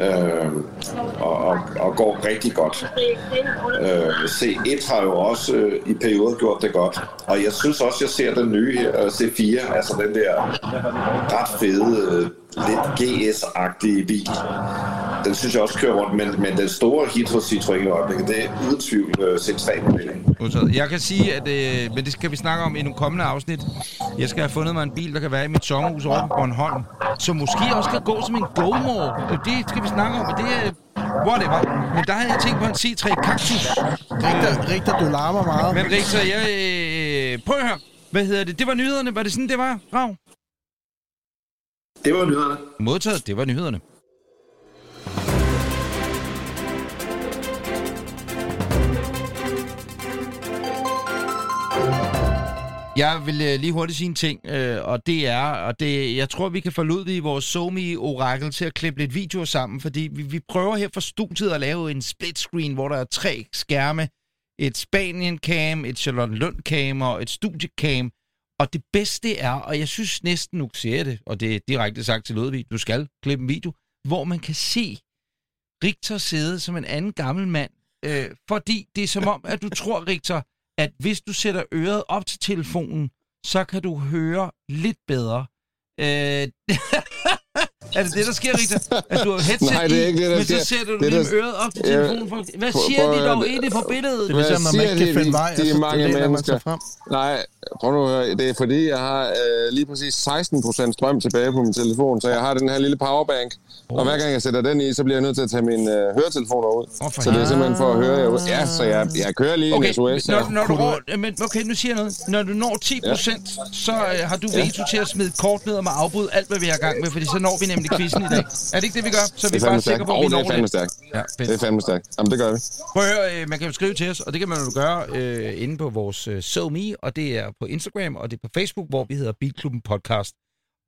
øh, og, og, og går rigtig godt. Øh, C1 har jo også øh, i perioder gjort det godt, og jeg synes også, jeg ser den nye her, øh, C4, altså den der ret fede, øh, lidt GS-agtige bil. Den synes jeg også kører rundt, men, men den store hit hos Citroën i øjeblikket, det er uden tvivl øh, C3-modellen. Modtaget. Jeg kan sige, at øh, men det skal vi snakke om i nogle kommende afsnit. Jeg skal have fundet mig en bil, der kan være i mit sommerhus over på Bornholm, som måske også kan gå som en GoMore. Det skal vi snakke om, og det er whatever. Men der havde jeg tænkt på en C3 Cactus. Rigtig, rigtig, du larmer meget. Men Richter, jeg... Øh, prøv at høre. Hvad hedder det? Det var nyhederne. Var det sådan, det var, Rav? Det var nyhederne. Modtaget. Det var nyhederne. Jeg vil øh, lige hurtigt sige en ting, øh, og det er, og det, jeg tror, vi kan få ud i vores Somi-orakel til at klippe lidt videoer sammen, fordi vi, vi prøver her fra studiet at lave en split screen, hvor der er tre skærme. Et Spanien-cam, et Charlotte Lund-cam og et studiecam. Og det bedste er, og jeg synes næsten, nu ser jeg det, og det er direkte sagt til Ludvig, du skal klippe en video, hvor man kan se Richter sidde som en anden gammel mand. Øh, fordi det er som om, at du tror, Richter, at hvis du sætter øret op til telefonen, så kan du høre lidt bedre. Øh, [laughs] er det det, der sker, Rita? At du har [laughs] headset Nej, det er ikke det, der i, men så sker. sætter du Det, lige der- øret op til Ja, telefonen. For... Hvad siger prøv de dog inde på billedet? Det vil sige, at man ikke kan de? finde vej, de og så mange man mennesker. frem. Nej, prøv nu at høre. Det er fordi, jeg har øh, lige præcis 16% strøm tilbage på min telefon, så jeg har den her lille powerbank. Og hver gang jeg sætter den i, så bliver jeg nødt til at tage mine øh, høretelefoner ud. For så det er simpelthen for at høre jer ud. Ja, så jeg, jeg kører lige Okay, en SOS. når, når du når, men okay, nu siger jeg noget. Når du når 10 procent, så øh, har du veto til at smide kort ned og med afbryde alt, hvad vi har gang med, fordi så når vi nemlig quizzen i dag. Er det ikke det, vi gør? Så er vi er bare sikre på, at vi det er når fandme det. stærkt. Ja, Det er fedt. fandme stærkt. Jamen, det gør vi. Prøv at høre, øh, man kan jo skrive til os, og det kan man jo gøre øh, inde på vores øh, SoMe, og det er på Instagram, og det er på Facebook, hvor vi hedder Bilklubben Podcast.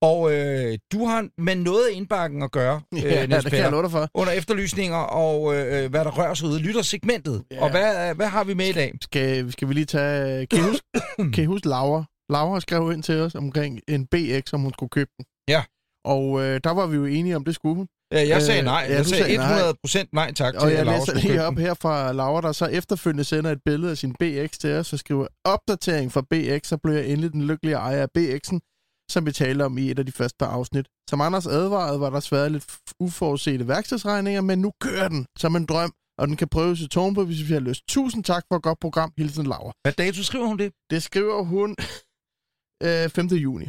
Og øh, du har med noget af indbakken at gøre, [laughs] øh, Ja, Niels det kan jeg dig for. under efterlysninger og øh, hvad der rører sig ude i lyttersegmentet. Ja. Og hvad, hvad har vi med i dag? Skal, skal vi lige tage... Kan I huske, [coughs] kan I huske Laura? Laura skrev ind til os omkring en BX, om hun skulle købe den. Ja. Og øh, der var vi jo enige om, det skulle hun. Ja, jeg sagde Øh, nej. ja, jeg sagde sagde nej. 100 procent nej tak til, Og jeg læser lige op her fra Laura, der så efterfølgende sender et billede af sin BX til os, og skriver opdatering fra BX, så blev jeg endelig den lykkelige ejer af BX'en, som vi talte om i et af de første par afsnit. Som Anders advarede, var der svært lidt uforudsete værkstedsregninger, men nu kører den som en drøm, og den kan prøves i tårn på, hvis vi har lyst. Tusind tak for et godt program. Hilsen Laura. Hvad dato skriver hun det? Det skriver hun øh, 5. juni.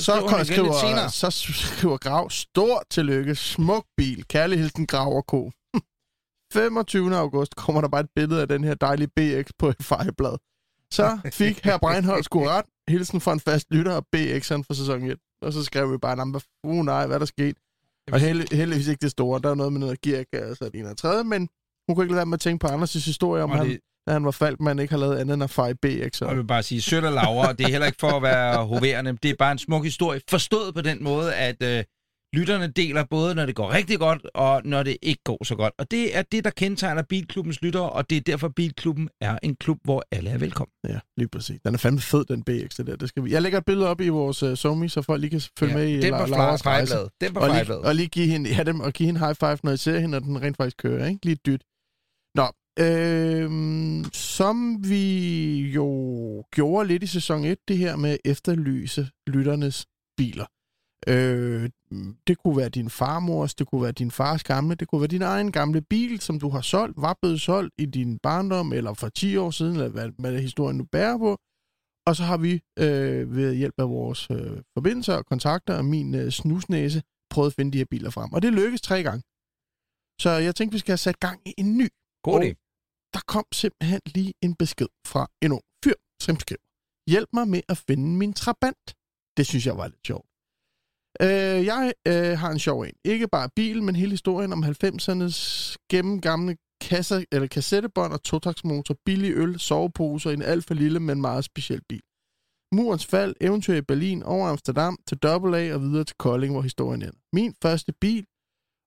Så skriver så skriver Grav, stort tillykke, smuk bil, kærlig hilsen Grav og K. 25. [laughs] august kommer der bare et billede af den her dejlige BX på et fejlblad. Så fik herr Breinholt sgu ret. Hilsen fra en fast lytter og BX'eren for sæson 1. Og så skrev vi bare, "Nå, hvad uh, nej, hvad er der sket? Og held, heldigvis ikke det store. Der er noget med noget geargas og det ene og tredje, men hun kunne ikke lade være med at tænke på Anders' historie om, Og han, det- da han var faldt, man ikke har lavet andet end at feje BX'er. Og jeg vil bare sige, sødt af Laura, og det er heller ikke for at være hoverende. Det er bare en smuk historie. Forstået på den måde, at øh, lytterne deler både, når det går rigtig godt, og når det ikke går så godt. Og det er det, der kendetegner Bilklubbens lyttere, og det er derfor, Bilklubben er en klub, hvor alle er velkommen. Ja, lige præcis. Den er fandme fed, den BX, det der. Det skal vi. Jeg lægger et billede op i vores uh, Somi, så folk lige kan følge med i La- Lauras rejse. Den var Og lige, og lige give hende, ja, dem, og give hende high five, når I ser hende, når den rent faktisk kører, ikke? Lige dyt. Øhm, som vi jo gjorde lidt i sæson 1, det her med at efterlyse lytternes biler. Øh, det kunne være din farmors, det kunne være din fars gamle, det kunne være din egen gamle bil, som du har solgt, var blevet solgt i din barndom, eller for 10 år siden, eller hvad, hvad historien nu bærer på. Og så har vi øh, ved hjælp af vores øh, forbindelser og kontakter og min øh, snusnæse prøvet at finde de her biler frem. Og det lykkedes tre gange. Så jeg tænkte, vi skal have sat gang i en ny. God idé. Der kom simpelthen lige en besked fra en ung fyr, som skrev, hjælp mig med at finde min trabant. Det synes jeg var lidt sjovt. Øh, jeg øh, har en sjov en. Ikke bare bil, men hele historien om 90'ernes gennemgamle kasser, eller kassettebånd og totaksmotor, billig øl, soveposer i en alt for lille, men meget speciel bil. Murens fald, eventyr i Berlin, over Amsterdam, til AA og videre til Kolding, hvor historien ender. Min første bil,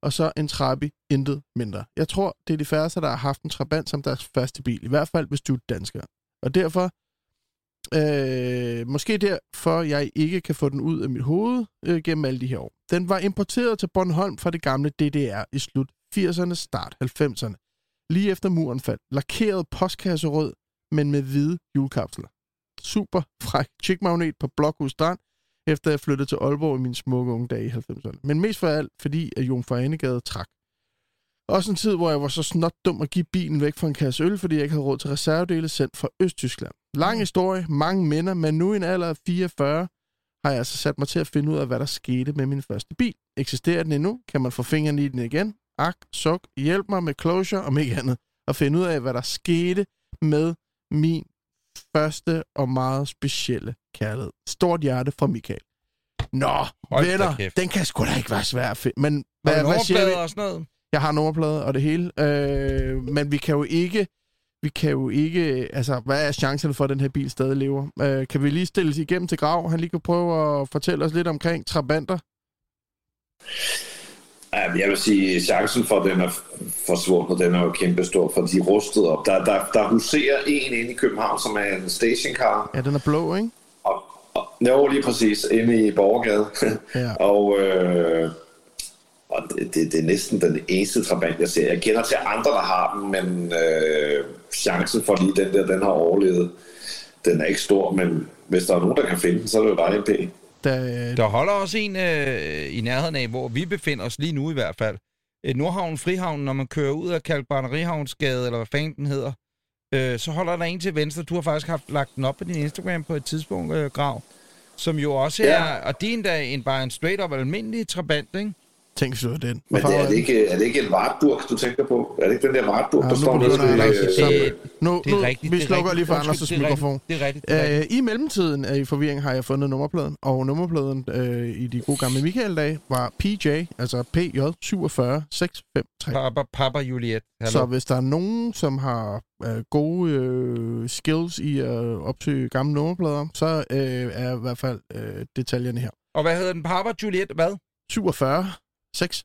og så en Trabi, intet mindre. Jeg tror, det er de færreste, der har haft en Trabant som deres første bil. I hvert fald, hvis du er dansker. Og derfor Øh, måske derfor, jeg ikke kan få den ud af mit hoved øh, gennem alle de her år. Den var importeret til Bornholm fra det gamle DDR i slut 80'erne, start 90'erne. Lige efter muren faldt. Lakeret postkasserød, men med hvide julekapsler. Super fræk chickmagnet på Blokhus Strand, efter jeg flyttede til Aalborg i mine smukke unge dage i 90'erne. Men mest for alt, fordi at Jon Forenegade trak. Også en tid, hvor jeg var så snot dum at give bilen væk fra en kasse øl, fordi jeg ikke havde råd til reservedele sendt fra Østtyskland. Lang historie, mange minder, men nu i en alder af 44 har jeg altså sat mig til at finde ud af, hvad der skete med min første bil. Eksisterer den endnu? Kan man få fingrene i den igen? Ak, suk, hjælp mig med closure, om ikke andet. Og finde ud af, hvad der skete med min første og meget specielle kærlighed. Stort hjerte fra Michael. Nå, Hold venner, den kan sgu da ikke være svær at finde. Men hvad, hvad siger vi? og sådan noget? Jeg har nummerplade og det hele. Øh, men vi kan jo ikke... Vi kan jo ikke... Altså, hvad er chancerne for, at den her bil stadig lever? Øh, kan vi lige stille sig igennem til Grav? Han lige kan prøve at fortælle os lidt omkring Trabanter. Ja, jeg vil sige, chancen for, at den er forsvundet, den er jo kæmpestor, for de er rustet op. Der, der, der huserer en inde i København, som er en stationcar, Ja, den er blå, ikke? Jo, lige præcis, inde i Borgergade. [laughs] Ja. og øh, og det, det, det er næsten den eneste trabant, jeg ser. Jeg kender til andre, der har den, men øh, chancen for lige den der, den har overlevet. Den er ikke stor, men hvis der er nogen, der kan finde den, så er det jo dejligt pænt. Der, Der holder også en øh, i nærheden af, hvor vi befinder os lige nu i hvert fald. Nordhavn Frihavn, når man kører ud af Kalkbrænderihavnsgade, eller hvad fanden den hedder, øh, så holder der en til venstre. Du har faktisk haft lagt den op på din Instagram på et tidspunkt, øh, Grav, som jo også Ja. er, og det er endda en, bare en straight-up almindelig trabant, ikke? Tænk, hvis det var den. Men det, er, det ikke, er det ikke en Wartburg, du tænker på? Er det ikke den der Wartburg, Ja, der nu står nede rigtig- øh, Det, Nu, det er nu, rigtigt. vi det er slukker lige for Anders' det er mikrofon. Det er rigtigt. Det er rigtigt. Øh, I mellemtiden af i forvirring har jeg fundet nummerpladen, og nummerpladen øh, i de gode gamle Michael-dage var PJ, altså PJ 47653. Papa, Papa Juliet. Hallo. Så hvis der er nogen, som har øh, gode øh, skills i at opsøge gamle nummerplader, så øh, er i hvert fald øh, detaljerne her. Og hvad hedder den? Papa Juliet hvad? 47 6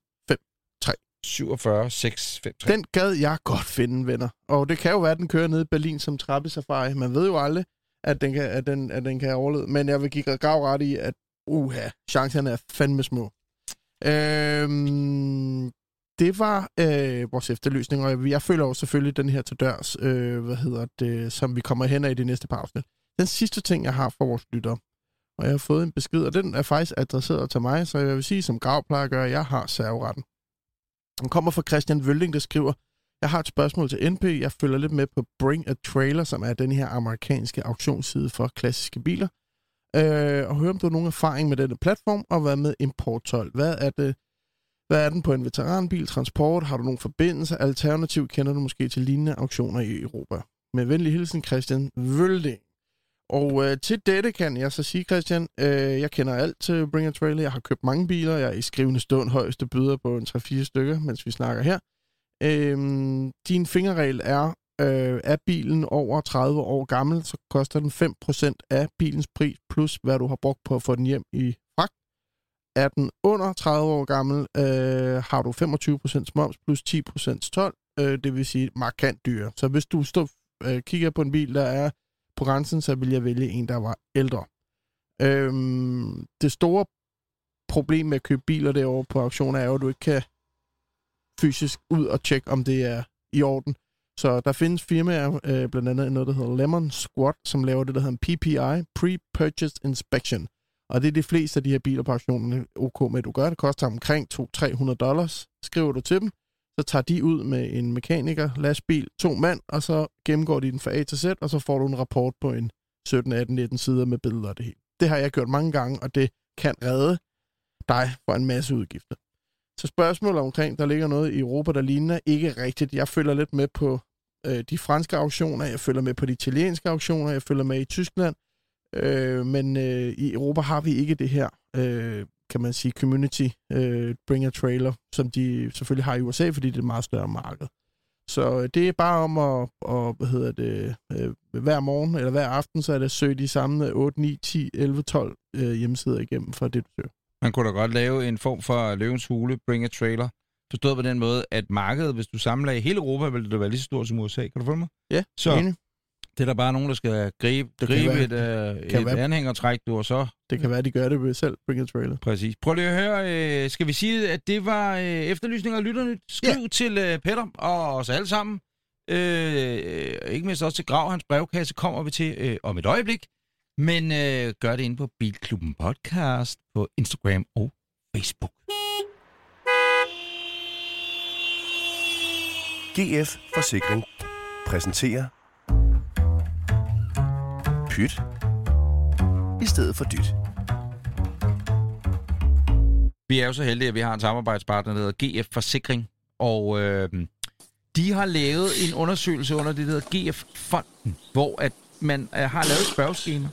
47 6 5 3. Den gad jeg godt finde, venner. Og det kan jo være, at den kører ned i Berlin som trappesafari. Man ved jo aldrig, at den kan, at den, at den kan overleve. Men jeg vil give grav ret i, at uha, chancerne er fandme små. Øhm, det var øh, vores efterlysning, og jeg, føler jo selvfølgelig den her til dørs, øh, hvad hedder det, som vi kommer hen af i det næste par afsnit. Den sidste ting, jeg har for vores lyttere, og jeg har fået en besked, og den er faktisk adresseret til mig, så jeg vil sige, som Grav plejer at gøre, jeg har serveretten. Den kommer fra Christian Vølling, der skriver, jeg har et spørgsmål til NP. Jeg følger lidt med på Bring a Trailer, som er den her amerikanske auktionsside for klassiske biler. Øh, og høre, om du har nogen erfaring med denne platform, og hvad med importtol. Hvad er det? Hvad er den på en veteranbil, transport? Har du nogen forbindelser? Alternativ kender du måske til lignende auktioner i Europa. Med venlig hilsen, Christian Vølding. Og øh, til dette kan jeg så sige, Christian, øh, jeg kender alt til Bring a Trailer. Jeg har købt mange biler. Jeg er i skrivende stund højeste byder på en 3-4 stykker, mens vi snakker her. Øh, din fingerregel er, øh, er bilen over 30 år gammel, så koster den 5% af bilens pris, plus hvad du har brugt på at få den hjem i fragt. Er den under 30 år gammel, øh, har du 25% moms plus 10% tolv, øh, det vil sige markant dyre. Så hvis du står, øh, kigger på en bil, der er på grænsen, så vil jeg vælge en, der var ældre. Øhm, det store problem med at købe biler derovre på auktioner er jo, at du ikke kan fysisk ud og tjekke, om det er i orden. Så der findes firmaer, øh, blandt andet noget, der hedder Lemon Squad, som laver det, der hedder en PPI, Pre-Purchase Inspection. Og det er de fleste af de her biler på auktionerne OK med, at du gør. Det koster omkring 200-300 dollars. Skriver du til dem, så tager de ud med en mekaniker, lastbil, to mand, og så gennemgår de den fra A til Z, og så får du en rapport på en 17, 18, 19 sider med billeder og det hele. Det har jeg gjort mange gange, og det kan redde dig for en masse udgifter. Så spørgsmålet omkring, der ligger noget i Europa, der ligner ikke rigtigt. Jeg følger lidt med på øh, de franske auktioner, jeg følger med på de italienske auktioner, jeg følger med i Tyskland, øh, men øh, i Europa har vi ikke det her, øh, kan man sige, community øh, bring a trailer, som de selvfølgelig har i USA, fordi det er et meget større marked. Så øh, det er bare om at, og, hvad hedder det, øh, hver morgen eller hver aften, så er det søge de samme 8, 9, 10, 11, 12 øh, hjemmesider igennem for det, du søger. Man kunne da godt lave en form for løvens hule, bring a trailer. Forstået på den måde, at markedet, hvis du samler i hele Europa, vil det være lige så stort som USA. Kan du følge mig? Ja, Så- enig. Det er der bare nogen, der skal gribe, Det kan gribe være- et, øh, kan et være- anhængertræk, du, og så Det kan være, de gør det ved selv, Bring a Trailer. Præcis. Prøv lige at høre, øh, skal vi sige, at det var øh, efterlysninger af lytterne? Skriv ja. til øh, Peter og os alle sammen. Øh, ikke mindst også til Grav, hans brevkasse kommer vi til øh, om et øjeblik. Men øh, gør det inde på Bilklubben Podcast på Instagram og Facebook. GF Forsikring præsenterer Pyt. I stedet for dyt. Vi er jo så heldige, at vi har en samarbejdspartner, der hedder GF Forsikring, og øh, de har lavet en undersøgelse under det, der hedder GF-fonden, hvor at man øh, har lavet et spørgeskema,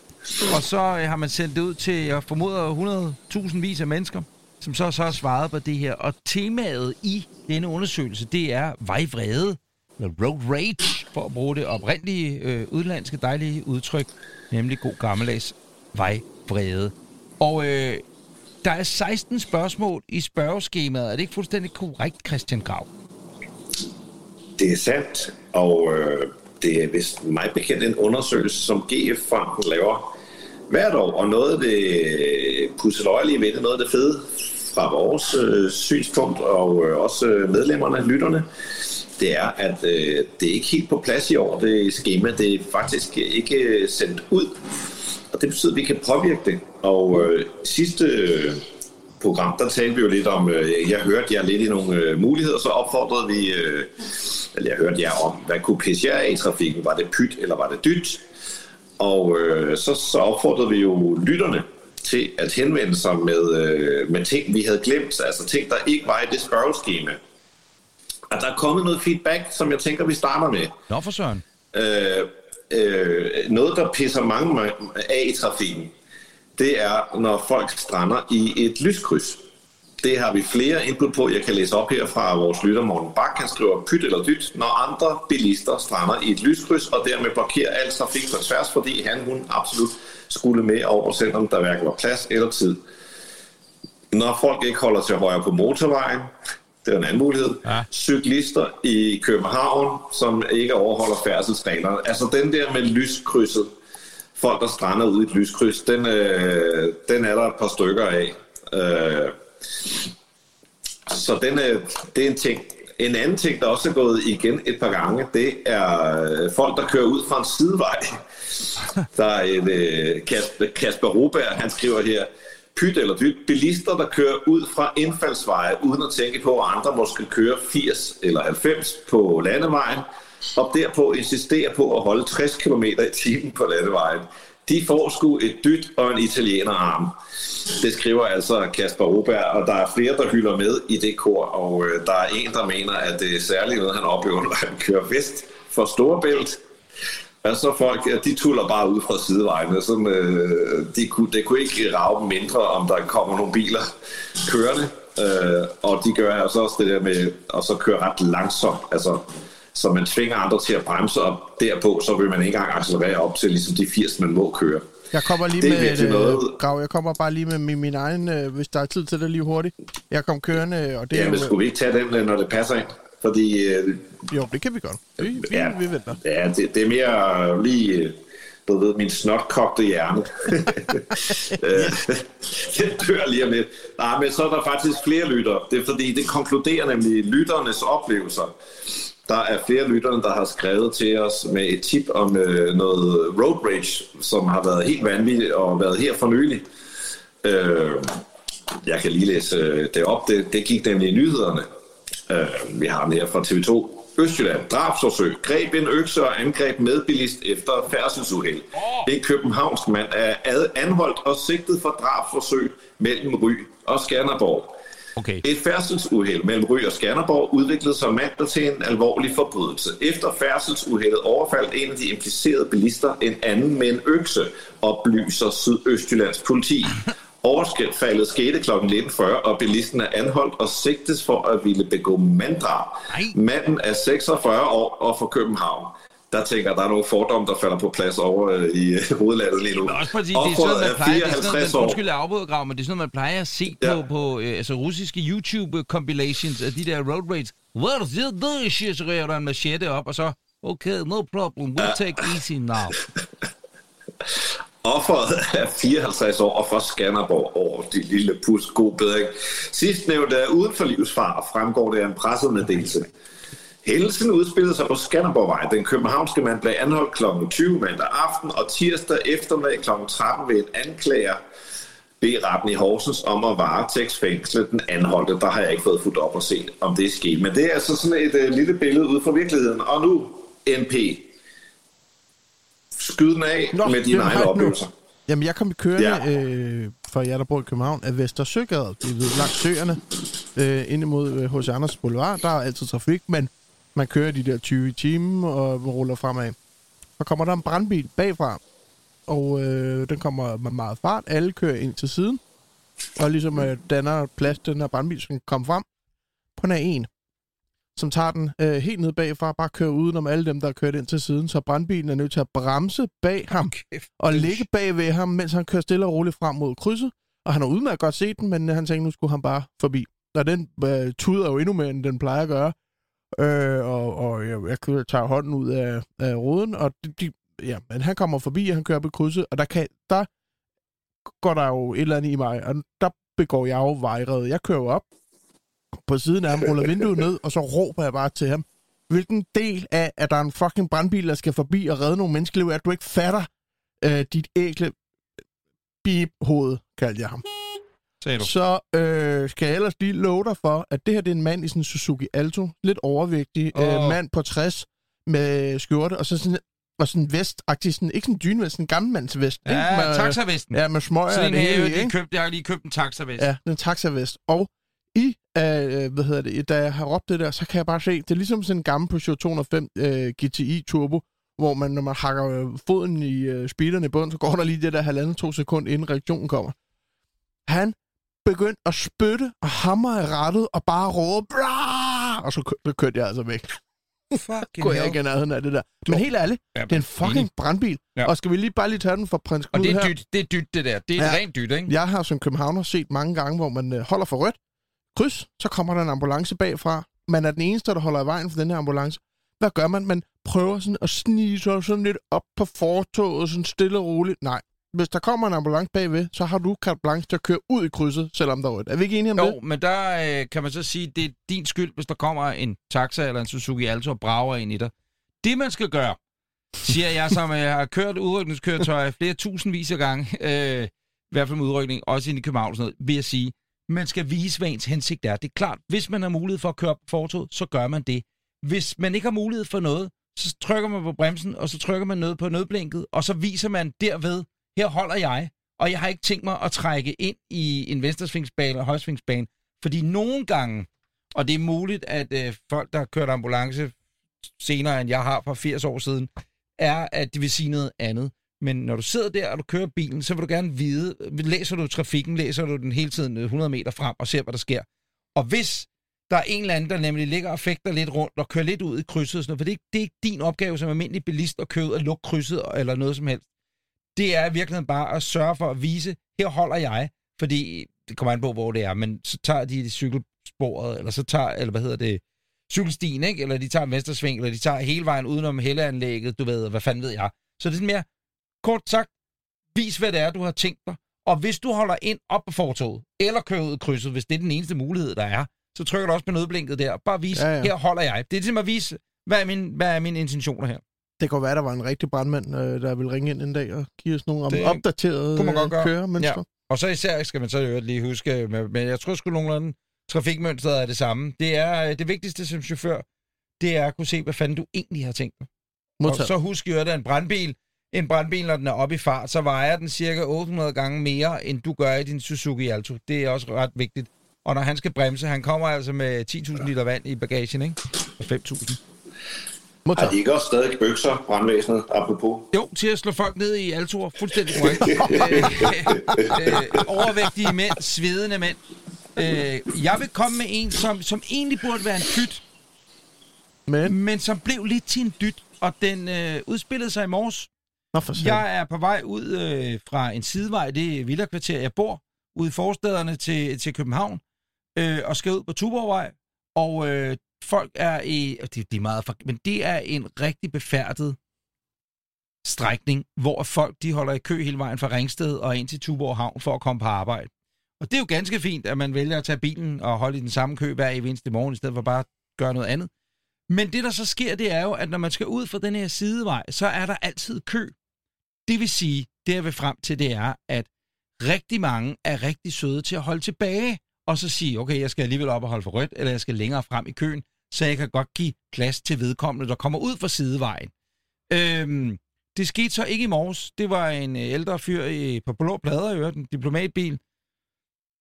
og så øh, har man sendt det ud til, jeg formoder, 100.000 vis af mennesker, som så, så har svaret på det her. Og temaet i denne undersøgelse, det er vejvrede, eller road rage, for at bruge det oprindelige øh, udlandske dejlige udtryk, nemlig god gammeldags vejbrede. Og øh, der er 16 spørgsmål i spørgeskemaet. Er det ikke fuldstændig korrekt, Christian Grav? Det er sandt, og øh, det er vist mig bekendt en undersøgelse, som GF-fonden laver hvert år, og noget af det pusseløjelige ved det, noget af det fede fra vores øh, synspunkt, og øh, også medlemmerne, lytterne, det er, at øh, det er ikke helt på plads i år, det schema. Det er faktisk ikke øh, sendt ud, og det betyder, at vi kan påvirke det. Og øh, sidste øh, program, der talte vi jo lidt om, øh, jeg hørte jer lidt i nogle øh, muligheder, så opfordrede vi, øh, eller jeg hørte jer om, hvad kunne pisse jer af i trafikken? Var det pyt, eller var det dyt? Og øh, så, så opfordrede vi jo lytterne til at henvende sig med, øh, med ting, vi havde glemt, altså ting, der ikke var i det spørgeskema. Og der er kommet noget feedback, som jeg tænker, vi starter med. Nå for søren. Øh, øh, noget, der pisser mange af i trafikken, det er, når folk strander i et lyskryds. Det har vi flere input på. Jeg kan læse op her fra vores lytter Morten Bak. Han skriver pyt eller dyt, når andre bilister strander i et lyskryds og dermed blokerer al trafik på tværs, fordi han hun absolut skulle med over, selvom der hverken var plads eller tid. Når folk ikke holder til højre på motorvejen, det er en anden mulighed. Ja. Cyklister i København, som ikke overholder færdselsreglerne. Altså den der med lyskrydset, folk der strander ud i et lyskryds, den, øh, den er der et par stykker af. Øh, så den, øh, det er en ting. En anden ting, der også er gået igen et par gange, det er øh, folk, der kører ud fra en sidevej. Der er et øh, Kasper, Kasper Roberg, han skriver her, pyt eller dyt, bilister, der kører ud fra indfaldsveje, uden at tænke på, at andre måske kører 80 eller 90 på landevejen, og derpå insisterer på at holde 60 km i timen på landevejen. De får sgu et dyt og en italienerarm. Det skriver altså Kasper Roberg, og der er flere, der hylder med i det kor, og øh, der er en, der mener, at det er særligt noget, han oplever, når han kører vest for Storebælt. Altså folk, ja, de tuller bare ud fra sidevejene. Sådan, øh, de kunne, det kunne ikke rave mindre, om der kommer nogle biler kørende. Øh, og de gør altså også det der med at så køre ret langsomt. Altså, så man tvinger andre til at bremse, og derpå så vil man ikke engang accelerere op til ligesom de 80, man må køre. Jeg kommer lige Det er med et, noget. øh, Grav, jeg kommer bare lige med min, min egen, øh, hvis der er tid til det lige hurtigt. Jeg kom kørende, og det er Ja, men jo... skulle vi ikke tage den, øh, når det passer ind? Fordi øh, Jo, det kan vi godt. Vi, vi, Ja. vi venter. ja, det, det er mere lige, øh, du ved, min snotkogte hjerne. [laughs] [laughs] Øh, det dør lige om lidt. Nej, men så er der faktisk flere lyttere. Det er fordi, det konkluderer nemlig lytternes oplevelser. Der er flere lytterne, der har skrevet til os med et tip om øh, noget road rage, som har været helt vanvittigt og været her for nylig. Øh, jeg kan lige læse øh, det op. Det, det gik nemlig i nyhederne. Øh, vi har den her fra TV2. Østjylland. Drabsforsøg. Greb en økse og angreb medbilist efter færdselsuheld. En københavnsk mand er anholdt og sigtet for drabsforsøg mellem Ry og Skanderborg. Okay. Et færdselsuheld mellem Ry og Skanderborg udviklede sig mandag til en alvorlig forbrydelse. Efter færdselsuheldet overfaldt en af de implicerede bilister en anden med en økse, oplyser Sydøstjyllands politi. [laughs] Overfaldet skete kl. 19.40, og bilisten er anholdt og sigtes for at ville begå manddrab. Manden er 46 år og fra København. Der tænker jeg, der er nogle fordomme, der falder på plads over øh, i øh, hovedlandet lige nu. Men også fordi det er sådan, Offeret man er plejer, det er sådan, 54 man, år. undskyld, jeg afbryder, Grav, men det er sådan, man plejer at se Ja. på, på øh, altså, russiske YouTube-compilations af de der road raids. Er det, det er shit, så ryger der en machete op, og så Okay, no problem. We'll take easy now. [laughs] Offeret er 54 år og fra Skanderborg over de lille pus. God bedring. Sidst nævnt er uden for livsfar, fremgår det af en pressemeddelelse. Hændelsen udspillede sig på Skanderborgvej. Den københavnske mand blev anholdt kl. 20 mandag aften og tirsdag eftermiddag kl. 13 ved en anklager bede retten i Horsens om at varetægtsfængsle den anholdte. Der har jeg ikke fået fuldt op og set, om det er sket. Men det er altså sådan et uh, lille billede ud fra virkeligheden. Og nu, NP. Skyd den af Nå, med dine egne oplevelser. Jamen, jeg kom i kørende, Ja. øh, for jer, der bor i København, af Vestersøgade. Det er ved langs søerne, øh, ind imod øh, H.C. Anders Boulevard. Der er altid trafik, men man kører de der 20 i timen og ruller fremad. Så kommer der en brandbil bagfra, og øh, den kommer med meget fart. Alle kører ind til siden, og ligesom øh, danner plads til den her brandbil, som kan komme frem på den A1 som tager den øh, helt ned bagfra, bare kører udenom alle dem, der er kørt ind til siden, så brandbilen er nødt til at bremse bag ham Kæft. og ligge bag ved ham, mens han kører stille og roligt frem mod krydset. Og han har udmærket godt set den, men han tænkte, nu skulle han bare forbi. Og den øh, tuder jo endnu mere, end den plejer at gøre. Øh, og og jeg, jeg tager hånden ud af, af ruden, og de, de, ja, men han kommer forbi, og han kører på krydset, og der, kan, der går der jo et eller andet i mig, og der begår jeg jo vejret. Jeg kører jo op på siden af ham, ruller vinduet ned, og så råber jeg bare til ham, hvilken del af, at der er en fucking brandbil, der skal forbi og redde nogle menneskeliv, at du ikke fatter øh, dit ægle bip-hoved, kaldte jeg ham. Sagde du. Så øh, skal jeg ellers lige love dig for, at det her det er en mand i sådan en Suzuki Alto, lidt overvægtig, oh. Øh, mand på 60 med skjorte, og så sådan, og sådan vestagtig, sådan, ikke sådan en dynevest, sådan en gammelmandsvest. ikke? Ja, med, taxavesten. Ja, med smøger Sådan en have, de ikke? købte, jeg har lige købt en taxavest. Ja, den taxavest. Og i, øh, hvad hedder det, da jeg har råbt det der, så kan jeg bare se, det er ligesom sådan en gammel Peugeot 205 øh, GTI Turbo, hvor man, når man hakker øh, foden i øh, speederen i bund, så går der lige det der halvandet to sekunder, inden reaktionen kommer. Han begyndte at spytte og hamre i rettet og bare råbe, Blah! og så, kø- så kørte jeg altså væk. Fucking Går jeg ikke i nærheden af det der. Men helt ærligt, Ja, det er en fucking enig. brandbil. Ja. Og skal vi lige bare lige tage den for prins Og Knud det er her? dyt, det er dyt, det der. Det er Ja. ja. rent dyt, ikke? Jeg har som københavner set mange gange, hvor man øh, holder for rødt, kryds, så kommer der en ambulance bagfra. Man er den eneste, der holder i vejen for den her ambulance. Hvad gør man? Man prøver sådan at snige sig sådan lidt op på fortoget, sådan stille og roligt. Nej. Hvis der kommer en ambulance bagved, så har du carte blanche til at køre ud i krydset, selvom der er rødt. Er vi ikke enige om det? Jo, men der øh, kan man så sige, det er din skyld, hvis der kommer en taxa eller en Suzuki Alto og brager ind i dig. Det, man skal gøre, siger jeg, som øh, har kørt udrykningskøretøjer flere tusindvis af gange, øh, i hvert fald med udrykning, også ind i København og sådan noget, vil jeg sige, man skal vise, hvad ens hensigt er. Det er klart, hvis man har mulighed for at køre på fortoget, så gør man det. Hvis man ikke har mulighed for noget, så trykker man på bremsen, og så trykker man noget på nødblinket, og så viser man derved, her holder jeg, og jeg har ikke tænkt mig at trække ind i en venstresvingsbane eller højsvingsbane, fordi nogle gange, og det er muligt, at øh, folk, der har kørt ambulance senere, end jeg har for 80 år siden, er, at de vil sige noget andet. Men når du sidder der, og du kører bilen, så vil du gerne vide, læser du trafikken, læser du den hele tiden øh, 100 meter frem og ser, hvad der sker. Og hvis der er en eller anden, der nemlig ligger og fægter lidt rundt og kører lidt ud i krydset, og sådan noget, for det er, ikke- det er ikke din opgave som almindelig bilist at køre ud og lukke krydset eller noget som helst. Det er i virkeligheden bare at sørge for at vise, her holder jeg, fordi det kommer an på, hvor det er, men så tager de cykelsporet, eller så tager, eller hvad hedder det, cykelstien, ikke? Eller de tager en venstresving, eller de tager hele vejen udenom helleanlægget, du ved, hvad fanden ved jeg. Så det er sådan mere, kort sagt, vis hvad det er, du har tænkt dig. Og hvis du holder ind op på fortoget, eller kører ud i krydset, hvis det er den eneste mulighed, der er, så trykker du også på nødblinket der. Bare vis, Ja, ja, her holder jeg. Det er ligesom at vise, hvad er, min, hvad er mine intentioner her. Det kunne være, der var en rigtig brandmand, øh, der ville ringe ind en dag og give os nogle Det opdaterede kunne man godt gøre. køremønstre. Ja. Og så især skal man så øvrigt lige huske, med- men jeg tror sgu nogenlunde, trafikmønstret er det samme. Det er øh, det vigtigste som chauffør, det er at kunne se, hvad fanden du egentlig har tænkt dig. Og Modtaget. så husk jo, at en brandbil, en brandbil, når den er oppe i fart, så vejer den cirka 800 gange mere, end du gør i din Suzuki Alto. Det er også ret vigtigt. Og når han skal bremse, han kommer altså med 10.000 liter vand i bagagen, ikke? Og 5.000. Har de ikke også stadig bøkser, brandvæsenet, apropos? Jo, til at slå folk ned i altoer. Fuldstændig korrekt. [laughs] øh, øh, overvægtige mænd, svedende mænd. Øh, jeg vil komme med en, som, som egentlig burde være en pyt, Men, men som blev lidt til en dyt, og den øh, udspillede sig i morges nå for satan. Jeg er på vej ud øh, fra en sidevej, det er villakvarter, jeg bor, ude i forstederne til, til København, øh, og skal ud på Tuborgvej. Og øh, folk er i, og det, det er meget, for- men det er en rigtig befærdet strækning, hvor folk de holder i kø hele vejen fra Ringsted og ind til Tuborg Havn for at komme på arbejde. Og det er jo ganske fint, at man vælger at tage bilen og holde i den samme kø hver eneste morgen, i stedet for bare at gøre noget andet. Men det, der så sker, det er jo, at når man skal ud fra den her sidevej, så er der altid kø. Det vil sige, det jeg vil frem til, det er, at rigtig mange er rigtig søde til at holde tilbage, og så sige, okay, jeg skal alligevel op og holde for rødt, eller jeg skal længere frem i køen, så jeg kan godt give plads til vedkommende, der kommer ud fra sidevejen. Øhm, det skete så ikke i morges. Det var en øh, ældre fyr i, på blå plader, i øvrigt, en diplomatbil,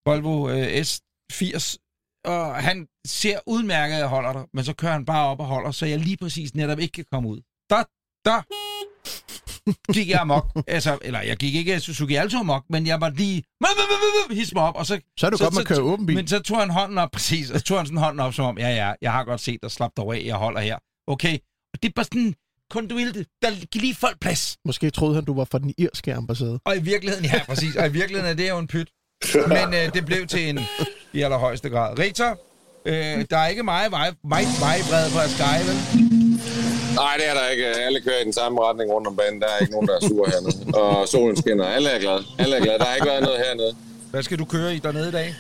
Volvo øh, S80, og han ser udmærket, at jeg holder der, men så kører han bare op og holder, så jeg lige præcis netop ikke kan komme ud. Der, der gik jeg amok. Altså, eller jeg gik ikke Suzuki Alto amok, men jeg var lige hisse mig op, og så... Så er det godt, man kører åben bil. Men så tog han hånden op, [laughs] præcis, og så tog han sådan hånden op, som om, ja, ja, jeg har godt set dig, slap dig af, jeg holder her. Okay, og det er bare sådan, kun du vil det, der giv lige folk plads. Måske troede han, du var fra den irske ambassade. Og i virkeligheden, ja, præcis, og i virkeligheden er det jo en pyt. Men øh, det blev til en i allerhøjeste grad. Richter, øh, der er ikke meget vej, vej, vejbred på Sky, vel? Nej, det er der ikke. Alle kører i den samme retning rundt om banen. Der er ikke nogen, der er sure hernede. Og solen skinner. Alle er glade. Alle er glade. Der har ikke været noget hernede. Hvad skal du køre i dernede i dag?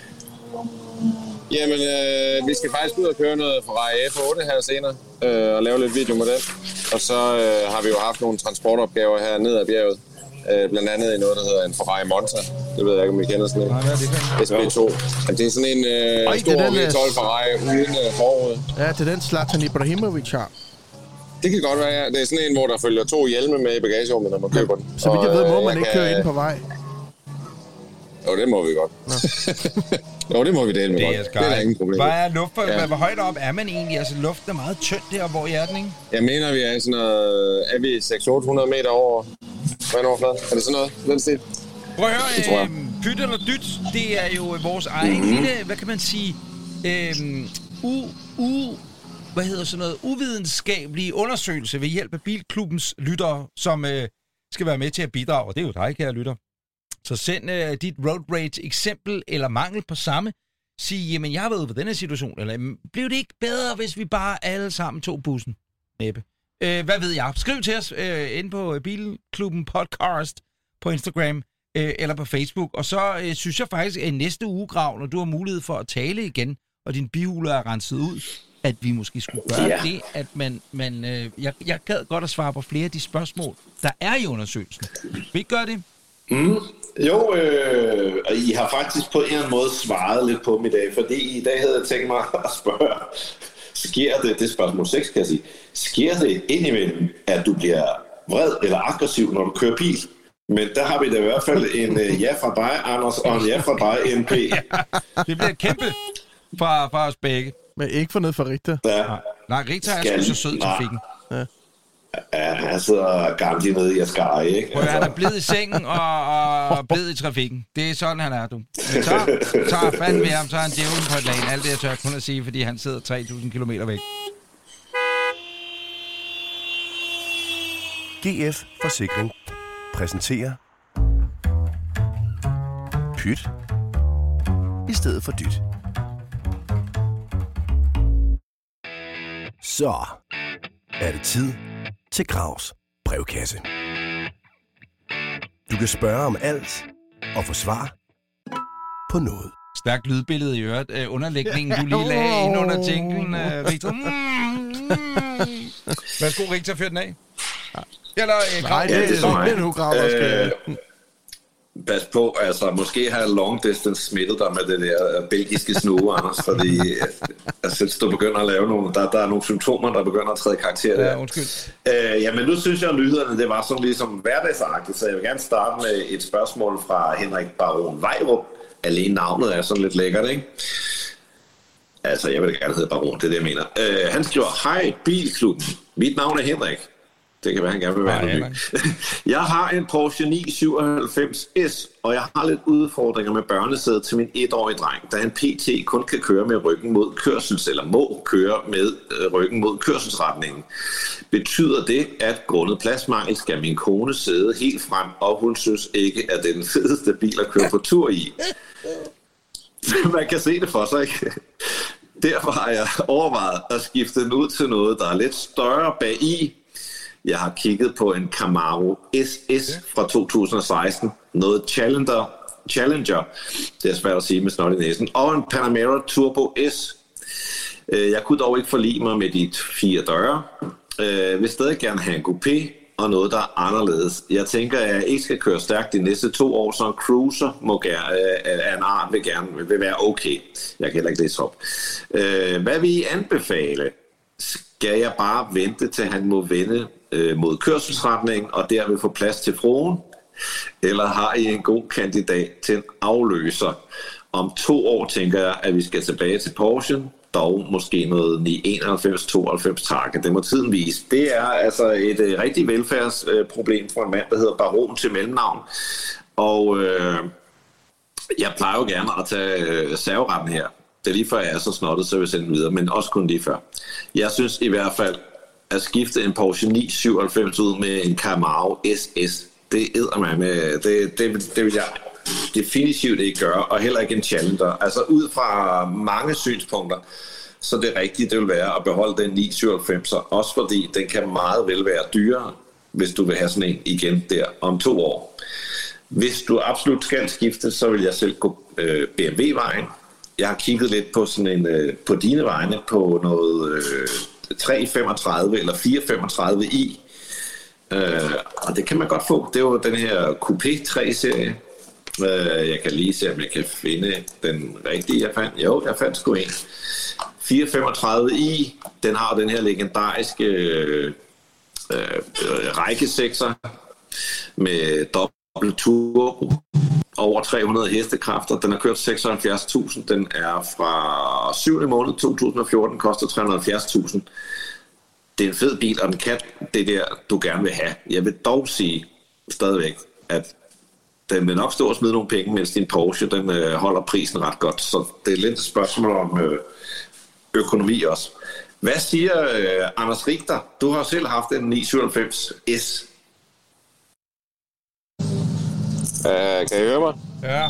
Jamen, øh, vi skal faktisk ud og køre noget Ferrari F8 her senere. Øh, og lave lidt video med den. Og så øh, har vi jo haft nogle transportopgaver her ned ad bjerget. Øh, blandt andet i noget, der hedder en Ferrari Monza. Det ved jeg ikke, om I kender sådan en. Nej, hvad er det for en? SB2. Altså, det er sådan en øh, Ej, det stor øh, V12 Ferrari uden øh, forud. Ja, det er den Zlatan Ibrahimovic har. Det kan godt være, ja. Det er sådan en, hvor der følger to hjelme med i bagagerummet, når man køber den. Så vidt jeg ved, øh, må man ikke kan- køre ind på vej. Jo, det må vi godt. [laughs] jo, det må vi dele med Det godt. er Det er der ingen problem. Hvad er luft for, Ja. ja. hvor højt op er man egentlig? Altså, luften er meget tynd der, hvor i er den, ikke? Jeg mener, vi er sådan noget... Er vi 600-800 meter over vandoverfladen? Er det sådan noget? Den stil? Prøv at høre, øh, Pyt eller Dyt, det er jo vores egen mm-hmm. lille, hvad kan man sige, øh, u, u, hvad hedder sådan noget, uvidenskabelige undersøgelse ved hjælp af Bilklubbens lyttere, som øh, skal være med til at bidrage. Og det er jo dig, kære lytter. Så send øh, dit road rage eksempel eller mangel på samme. Sig, jamen jeg har været ude på den her situation, eller blev det ikke bedre, hvis vi bare alle sammen tog bussen? Næppe. Øh, hvad ved jeg? Skriv til os øh, ind på øh, Bilklubben Podcast på Instagram øh, eller på Facebook. Og så øh, synes jeg faktisk, at i næste uge, Grav, når du har mulighed for at tale igen, og din bihule er renset ud, at vi måske skulle gøre Ja. det, at man... man øh, jeg, jeg gad godt at svare på flere af de spørgsmål, der er i undersøgelsen. Vil I ikke gøre det? Mm. Jo, øh, og I har faktisk på en eller anden måde svaret lidt på dem i dag, fordi i dag havde jeg tænkt mig at spørge, sker det, det er spørgsmål 6 kan jeg sige, sker det indimellem, at du bliver vred eller aggressiv, når du kører bil? Men der har vi da i hvert fald en øh, ja fra dig, Anders, og en ja fra dig, NP. [laughs] Det bliver kæmpe fra, fra os begge. Men ikke for noget for Richter. Ja, Nej, Rita er Skal- sgu så sød i Nej. trafikken. ja han sidder gammel nede i Ascari, ikke? Prøv at høre, han er blevet i sengen og, og [laughs] blevet i trafikken. Det er sådan, han er, du. Vi tager, tager fat med ham, så er han djævlen på et lag. Alt det, jeg tør kun at sige, fordi han sidder 3.000 km væk. GF Forsikring præsenterer Pyt i stedet for dyt. Så er det tid til Gravs brevkasse. Du kan spørge om alt og få svar på noget. Stærkt lydbillede i øret. Øh, underlægningen, du lige lagde ind under jinglen, øh, [laughs] Victor. Mm, mm. Værsgo, Victor, fyr den af. Eller, øh, Nej, Grav, det, Ja, det, er så mig. det er nu grav, der skal... Øh, Pas på, altså måske har long distance smittet dig med det der belgiske snue, [laughs] Anders, fordi altså, du begynder at lave nogle, der, der er nogle symptomer, der begynder at træde karakter der. Ja, undskyld. Øh, jamen nu synes jeg, at nyhederne det var sådan ligesom hverdagsagtigt, så jeg vil gerne starte med et spørgsmål fra Henrik Baron Vejrup. Alene navnet er sådan lidt lækkert, ikke? Altså, jeg vil gerne hedde Baron, det er det, jeg mener. Øh, han skriver, Hej Bilklubben, mit navn er Henrik. Det kan være, han gerne vil være anonym. [laughs] Jeg har en Porsche 997 S, og jeg har lidt udfordringer med børnesædet til min etårige dreng, da han pt. kun kan køre med ryggen mod kørsels, eller må køre med øh, ryggen mod kørselsretningen. Betyder det, at grundet pladsmangel skal min kone sidde helt frem, og hun synes ikke, at det er den fedeste bil at køre på tur i? [laughs] Man kan se det for sig, ikke? derfor har jeg overvejet at skifte den ud til noget, der er lidt større bag i. Jeg har kigget på en Camaro SS fra 2016, noget Challenger, Challenger, det er svært at sige med snot i næsen, og en Panamera Turbo S. Øh, Jeg kunne dog ikke forlige mig med de fire døre. Jeg vil stadig gerne have en coupé og noget, der er anderledes. Jeg tænker, at jeg ikke skal køre stærkt de næste to år, så en cruiser må gerne, øh, af en art vil, gerne, vil være okay. Jeg kan heller ikke læse op. Øh, Hvad vil I anbefale? Skal jeg bare vente til han må vende øh, mod kørselsretning, og derved få plads til fruen? Eller har I en god kandidat til en afløser? Om to år tænker jeg, at vi skal tilbage til Porsche, dog måske noget 91-92 takke. Det må tiden vise. Det er altså et øh, rigtig velfærdsproblem for en mand, der hedder Baron til mellemnavn. Og øh, jeg plejer jo gerne at tage øh, serveretten her. Det er lige før, jeg er så snottet, så vil jeg sende den videre, men også kun lige før. Jeg synes i hvert fald, at skifte en Porsche 997 ud med en Camaro SS, det æder man med. Det, det, det vil jeg definitivt ikke gøre, og heller ikke en Challenger. Altså ud fra mange synspunkter, så det rigtige det vil være at beholde den 997, også fordi den kan meget vel være dyrere, hvis du vil have sådan en igen der om to år. Hvis du absolut skal skifte, så vil jeg selv gå øh, BMW-vejen. Jeg har kigget lidt på sådan en øh, på dine vegne på noget øh, 335 eller 435 i. Øh, og det kan man godt få. Det er jo den her Coupé 3-serie. Øh, jeg kan lige se, om jeg kan finde den rigtige, jeg fandt. Jo, jeg fandt sgu en. 435i, den har den her legendariske øh, øh, rækkesekser med dobbelt turbo, over 300 hestekræfter. Den har kørt 76.000. Den er fra 7. måned 2014, koster 370.000. Det er en fed bil, og den kan det der, du gerne vil have. Jeg vil dog sige stadigvæk, at den vil nok stå og smide nogle penge, mens din Porsche den øh, holder prisen ret godt. Så det er lidt et spørgsmål om øh, økonomi også. Hvad siger øh, Anders Richter? Du har selv haft en 997 S. Uh, kan I høre mig? Ja.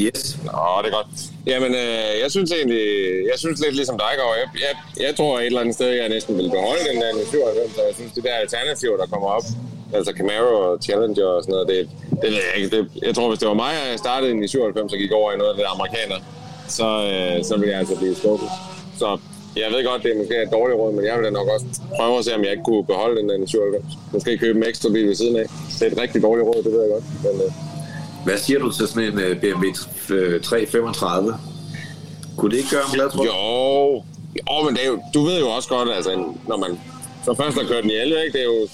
Yes. Nå, det er godt. Jamen, øh, jeg synes egentlig, jeg synes lidt ligesom dig, Gav. Jeg, jeg, jeg tror et eller andet sted, jeg næsten vil beholde den der 97, så jeg synes, det der alternativ, der kommer op, altså Camaro og Challenger og sådan noget, det, det ved jeg ikke. Det, jeg tror, hvis det var mig, og jeg startede i 97 og gik over i noget af det der amerikaner, så, øh, så ville jeg altså blive skuffet. Så jeg ved godt, det er måske et dårligt råd, men jeg vil da nok også prøve at se, om jeg ikke kunne beholde den der 97. Måske købe en ekstra bil ved siden af. Det er et rigtig dårligt råd, det ved jeg godt. Men, øh, Hvad siger du til sådan en øh, BMW øh, 335? Kunne det ikke gøre ham glad, tror du? Jo, jo men det er jo, du ved jo også godt, altså, når man så først har kørt den i alle, ikke? det er jo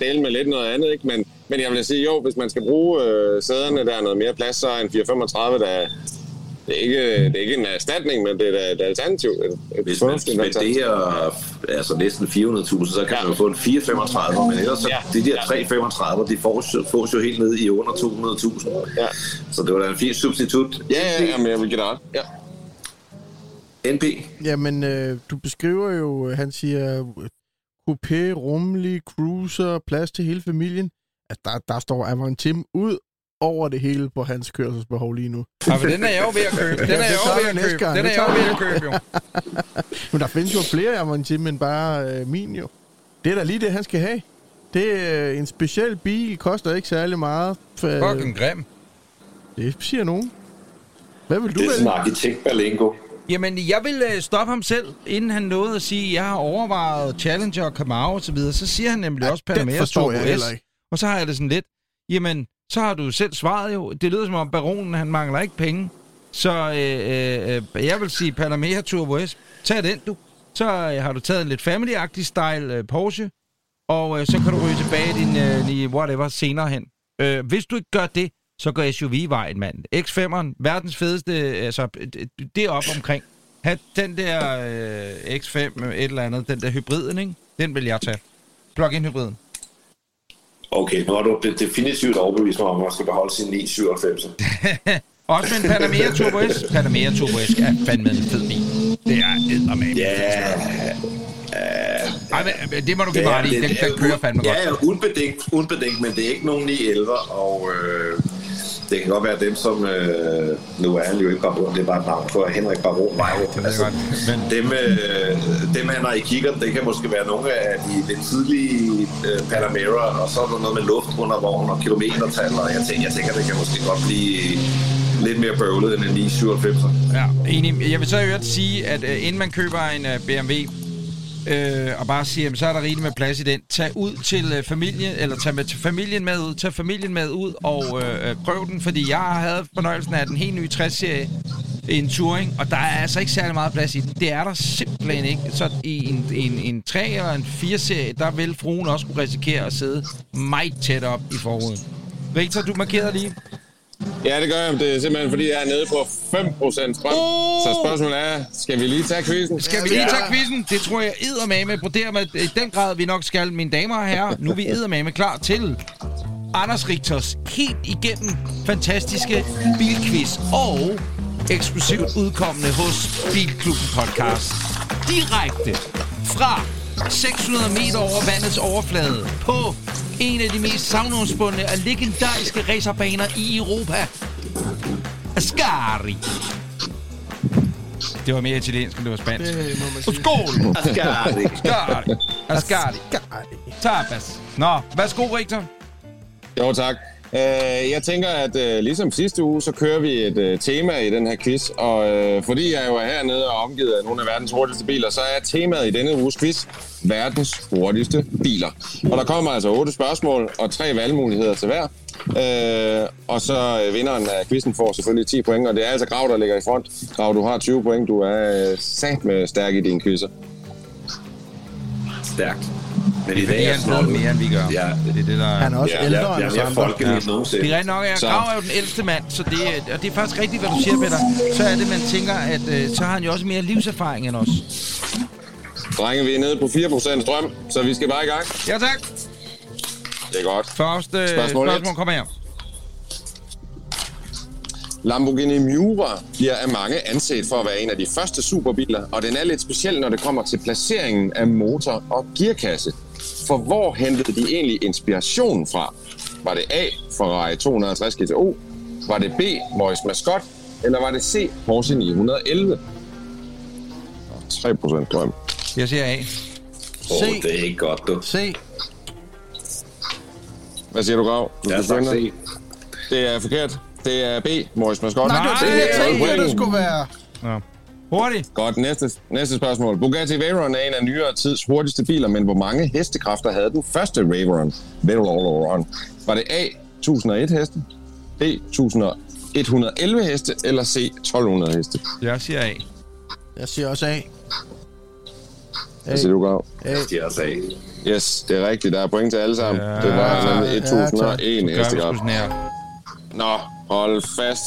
delen med lidt noget andet, ikke? Men, men jeg vil sige, jo, hvis man skal bruge øh, sæderne, der er noget mere plads, så er en 435, der det er ikke, det er ikke en erstatning, men det er et alternativ. Et, et Hvis man spenderer altså næsten 400.000, så kan Ja. man jo få en 435, men ellers så Ja. de der Ja. 335, de fås, jo- fås jo helt ned i under 200.000. Ja, Så det var da en fin substitut. ja, ja, ja men jeg vil give dig. Ja. NP, Jamen, øh, du beskriver jo, øh, han siger, coupé, rummelig, cruiser, plads til hele familien. Altså, der, der står Avantim ud over det hele på hans kørselsbehov lige nu. Ja, men den er jeg jo ved at købe. Den er jeg jo ved at købe. gang. Den er jeg jo ved at købe, jo. [laughs] Men der findes jo flere Avantim end bare øh, min jo. Det er da lige det, han skal have. Det er øh, en speciel bil, koster ikke særlig meget. For, Fucking grim. det siger nogen. Hvad vil du det er sådan arkitekt Berlingo. Jamen, jeg vil øh, stoppe ham selv, inden han nåede at sige, at jeg har overvejet Challenger og Camaro og så videre. Så siger han nemlig Ja, også Panamera jeg S. Og så har jeg det sådan lidt, jamen, så har du selv svaret jo. Det lyder som om baronen, han mangler ikke penge. Så øh, øh, jeg vil sige Panamera Turbo S. Tag den, du. Så øh, har du taget en lidt family-agtig style øh, Porsche, og øh, så kan du ryge tilbage din øh, whatever senere hen. Øh, hvis du ikke gør det, så går SUV-vejen, mand. X5'eren, verdens fedeste, øh, altså, det- det er op omkring. Ha, den der øh, X5, øh, et eller andet, den der hybriden, ikke? Den vil jeg tage. Plug-in hybriden. Okay, nu har du de- definitivt overbevist mig om, at man skal beholde sin 997. [laughs] Også med en Panamera Turbo S. Panamera Turbo S er fandme en fed bil. Det er eddermame. Ja, Ej, men, det må du give mig i. Den, den kører fandme ja, godt. Ja, unbedingt, unbedingt, men det er ikke nogen 911, og øh, det kan godt være dem, som... Øh, nu er han jo ikke baron, det er bare et navn for Henrik Baron Vejrup. Det jeg godt. Men Dem, øh, dem han har i kigger, det kan måske være nogle af de lidt tidlige øh, Panamera, og så er der noget med luft under vognen og kilometertal, og jeg tænker, jeg tænker, det kan måske godt blive lidt mere bøvlet end en 997. Ja, enig. Jeg vil så i øvrigt sige, at uh, inden man køber en uh, BMW, øh, og bare sige, jamen, så er der rigeligt med plads i den. Tag ud til øh, familien, eller tag med til familien med ud, tag familien med ud og øh, øh prøv den, fordi jeg havde fornøjelsen af den helt nye 60-serie en Touring, og der er altså ikke særlig meget plads i den. Det er der simpelthen ikke. Så i en, en, en 3 eller en 4-serie, der vil fruen også kunne risikere at sidde meget tæt op i forruden. Victor, du markerede lige. Ja, det gør jeg. Det er simpelthen, fordi jeg er nede på 5% strøm. Oh! Så spørgsmålet er, skal vi lige tage quizzen? Skal vi lige tage quizzen? Det tror jeg eddermame på der med i den grad, vi nok skal, mine damer og herrer. Nu er vi eddermame klar til Anders Richters helt igennem fantastiske bilquiz og eksklusivt udkommende hos Bilklubben Podcast. Direkte fra 600 meter over vandets overflade på en af de mest savnomsbundne og legendariske racerbaner i Europa. Ascari. Det var mere italiensk, end det var spansk. Det må man sige. Skål! Ascari. Ascari. Ascari. Tapas. Nå, værsgo, Victor. Jo, tak. Øh, jeg tænker, at øh, ligesom sidste uge, så kører vi et øh, tema i den her quiz. Og øh, fordi jeg jo er hernede og omgivet af nogle af verdens hurtigste biler, så er temaet i denne uges quiz verdens hurtigste biler. Og der kommer altså otte spørgsmål og tre valgmuligheder til hver. Øh, og så øh, vinderen af quizzen får selvfølgelig 10 point, og det er altså Grav, der ligger i front. Grav, du har 20 point. Du er øh, sat med stærk i dine quizzer. Stærkt. Men Det er fordi, han ved mere, end vi gør. Ja, Det er det, der Han er også ja, ældre jeg, end jeg, os jeg er andre. folkelig nogensinde. Det er rigtig nok, at. Grav er jo den ældste mand, så det, er- og det er faktisk rigtigt, hvad du siger, Peter. Så er det, man tænker, at øh, så har han jo også mere livserfaring end os. Drenge, vi er nede på 4% strøm, så vi skal bare i gang. Ja, tak. Det er godt. Første Spørgsmål spørgsmål kommer her. Lamborghini Miura bliver af mange anset for at være en af de første superbiler, og den er lidt speciel, når det kommer til placeringen af motor og gearkasse. For hvor hentede de egentlig inspiration fra? Var det A, Ferrari 250 GTO? Var det B, Morris Mascot? Eller var det C, Porsche 911? 3% strøm. Jeg siger A. Åh, Se. det er ikke godt, du. Se, Hvad siger du, Grav? Du Jeg har sagt. C. Det er forkert. Det er B, Morris Mascot. nej, det var det, Nej, jeg det tænkte, point. det skulle være. Ja. Hurtigt. Godt, næste, næste spørgsmål. Bugatti Veyron er en af nyere tids hurtigste biler, men hvor mange hestekræfter havde den første Veyron? Veyron. Var det A, 1001 heste, B, 1111 heste, eller C, 1200 heste? Jeg siger A. Jeg siger også A. Hvad siger du, Grav? A. De har sagt. Yes, det er rigtigt. Der er point til alle sammen. Ja. Det var nemlig Ja, 1001 Gør vi sgu hestekræfter. sådan her. Nå, hold fast.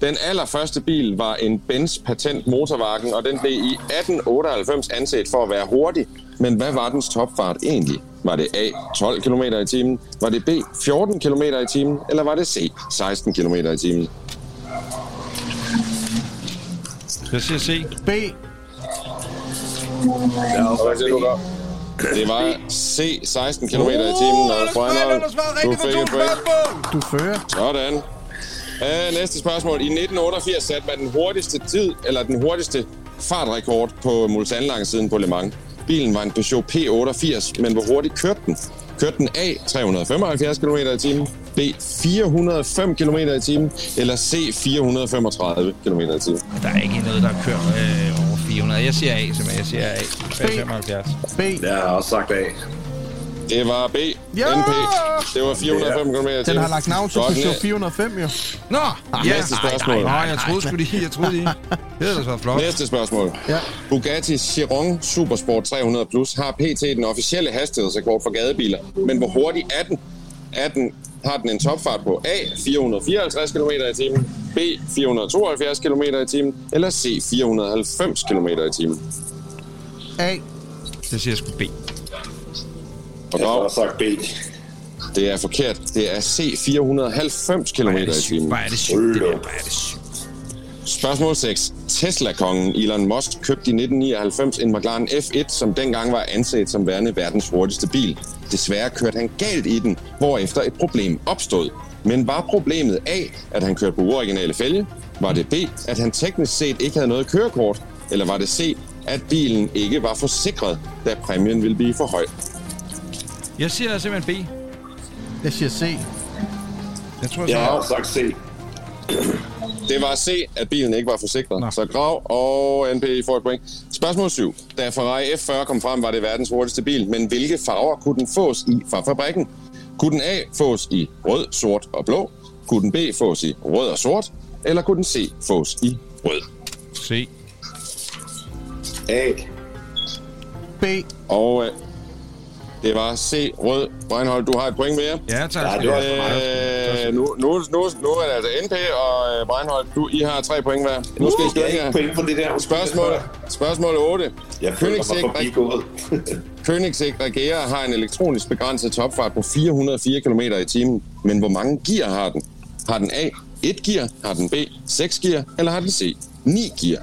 Den allerførste bil var en Benz Patent Motorwagen, og den blev i 1898 anset for at være hurtig. Men hvad var dens topfart egentlig? Var det A, 12 km i timen? Var det B, 14 km i timen? Eller var det C, 16 km i timen? Jeg siger C. B. Også Hvad siger du? Det var C, 16 km i timen. Og Brøndholt, du fik et point. Du fører. Sådan. Uh, næste spørgsmål. I 1988 satte man den hurtigste tid, eller den hurtigste fartrekord på Mulsanne siden på Le Mans. Bilen var en Peugeot P88, men hvor hurtigt kørte den? Kørte den A 375 km i timen, B 405 km i timen, eller C 435 km i timen? Der er ikke noget, der kører øh, over 400. Jeg siger A, simpelthen. Jeg siger A. 75. B. Jeg har også sagt A. Det var B. Ja! NP. Det var 405 km i timen. Den har lagt navn til Godt, Peugeot næ- 405 jo. Nå! Ja. Næste spørgsmål. Nå, jeg troede sgu lige. Jeg troede lige. [laughs] Det da været flot. Næste spørgsmål. Ja. Bugatti Chiron Supersport 300 Plus har pt. den officielle hastighedsrekord for gadebiler. Men hvor hurtig er den? Er den har den en topfart på A 454 km i timen, B 472 km i timen, eller C 490 km i timen? A. Det siger jeg sgu B. Og Jeg har sagt B. det er forkert. Det er C 490 km i timen. Hvor er det sygt, det der. Hvor er det sygt. Spørgsmål 6. Tesla-kongen Elon Musk købte i 1999 en McLaren F1, som dengang var anset som værende verdens hurtigste bil. Desværre kørte han galt i den, hvorefter et problem opstod. Men var problemet A, at han kørte på uoriginale fælge? Var det B, at han teknisk set ikke havde noget kørekort? Eller var det C, at bilen ikke var forsikret, da præmien ville blive for høj? Jeg siger simpelthen B. Jeg siger C. Jeg tror, jeg Jeg har også sagt C. [clears throat] Det var C, at bilen ikke var forsikret. Nå. Så Grav og NP får et point. Spørgsmål 7. Da Ferrari F40 kom frem, var det verdens hurtigste bil, men hvilke farver kunne den fås i fra fabrikken? Kunne den A fås i rød, sort og blå? Kunne den B fås i rød og sort? Eller kunne den C fås i rød? C. A. B. Og øh, det var C, rød. Breinholt, du har et point mere. Ja, tak. Ja, det var Øh, nu, nu, nu, nu er det altså NP og øh, Breinholt. Du, I har tre point hver. Nu skal I Jeg stå har ikke point for det der. Spørgsmål, spørgsmål 8. Jeg. Koenigsegg [laughs] [laughs] Regera har en elektronisk begrænset topfart på 404 km i timen. Men hvor mange gear har den? Har den A, 1 gear? Har den B, 6 gear? Eller har den C, 9 gear?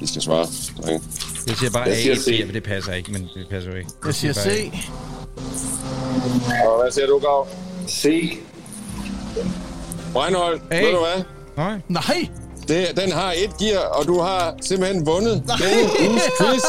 I skal svare. drenge. Jeg siger bare Jeg A, siger C, C. men det passer ikke, men det passer jo ikke. Jeg siger bare C. A. Og hvad siger du, Gav? C. Breinholt, A. ved du hvad? Nej. Nej! Det, den har et gear, og du har simpelthen vundet denne [laughs] uges quiz.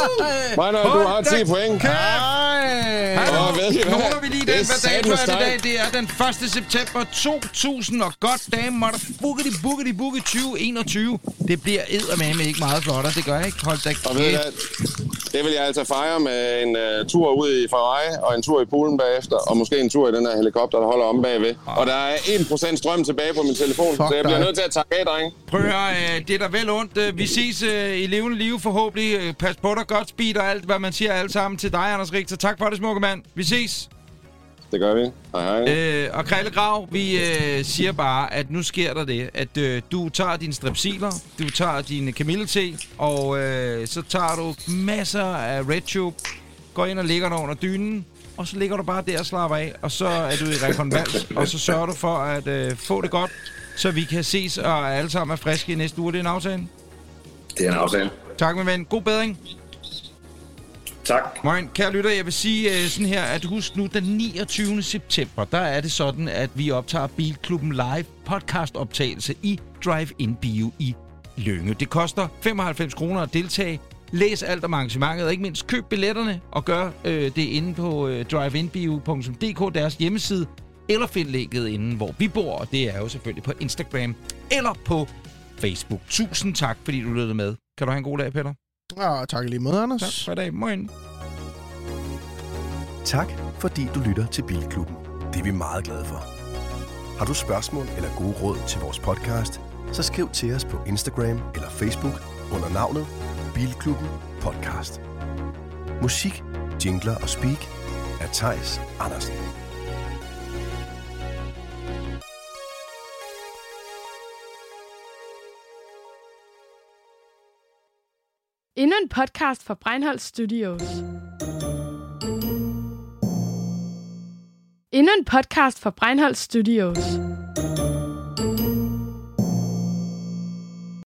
Breinholt, du har 10 point. Nej! Og ved I hvad? Måler vi lige den, hvad satme er det i dag? Det er den 1. september 2000, og godt dame, motherfuckity boogity boogie 2021. Det bliver eddermame ikke meget flottere, det gør jeg ikke. Hold da kæft. Det vil jeg altså fejre med en uh, tur ud i Ferrari, og en tur i poolen bagefter, og måske en tur i den her helikopter, der holder om bagved. Og der er 1% strøm tilbage på min telefon, Fuck så jeg bliver dig. nødt til at takke af, drenge. Prøv at høre, øh, det er da vel ondt. Øh, Vi ses øh, i levende liv forhåbentlig. Øh, Pas på dig, godt speed og alt, hvad man siger alt sammen til dig, Anders Richter. Tak for det, smukke mand. Vi ses. Det gør vi. Hej hej. Øh, og Krille Grav, vi øh, siger bare, at nu sker der det, at øh, du tager dine strepsiler, du tager din kamillete, og øh, så tager du masser af Red Tube, går ind og lægger dig under dynen, og så ligger du bare der og slapper af, og så er du i rekonvals, og så sørger du for at øh, få det godt, så vi kan ses og alle sammen er friske i næste uge. Det er en aftale. Det er en aftale. Tak, min ven. God bedring. Tak. Morgen, kære lytter, jeg vil sige øh, sådan her, at husk nu, den 29. september, der er det sådan, at vi optager Bilklubben Live podcast-optagelse i Drive-In Bio i Lønge. Det koster 95 kroner at deltage. Læs alt om arrangementet, og ikke mindst køb billetterne, og gør øh, det inde på øh, driveinbio.dk, deres hjemmeside, eller find linket inde, hvor vi bor, og det er jo selvfølgelig på Instagram eller på Facebook. Tusind tak, fordi du lyttede med. Kan du have en god dag, Peter? Ja, tak lige måde, Anders. Tak for i dag. Moin. Tak, fordi du lytter til Bilklubben. Det er vi meget glade for. Har du spørgsmål eller gode råd til vores podcast, så skriv til os på Instagram eller Facebook under navnet Bilklubben Podcast. Musik, jingler og speak af Tejs Andersen. Endnu en podcast fra Breinholt Studios. Endnu en podcast fra Breinholt Studios.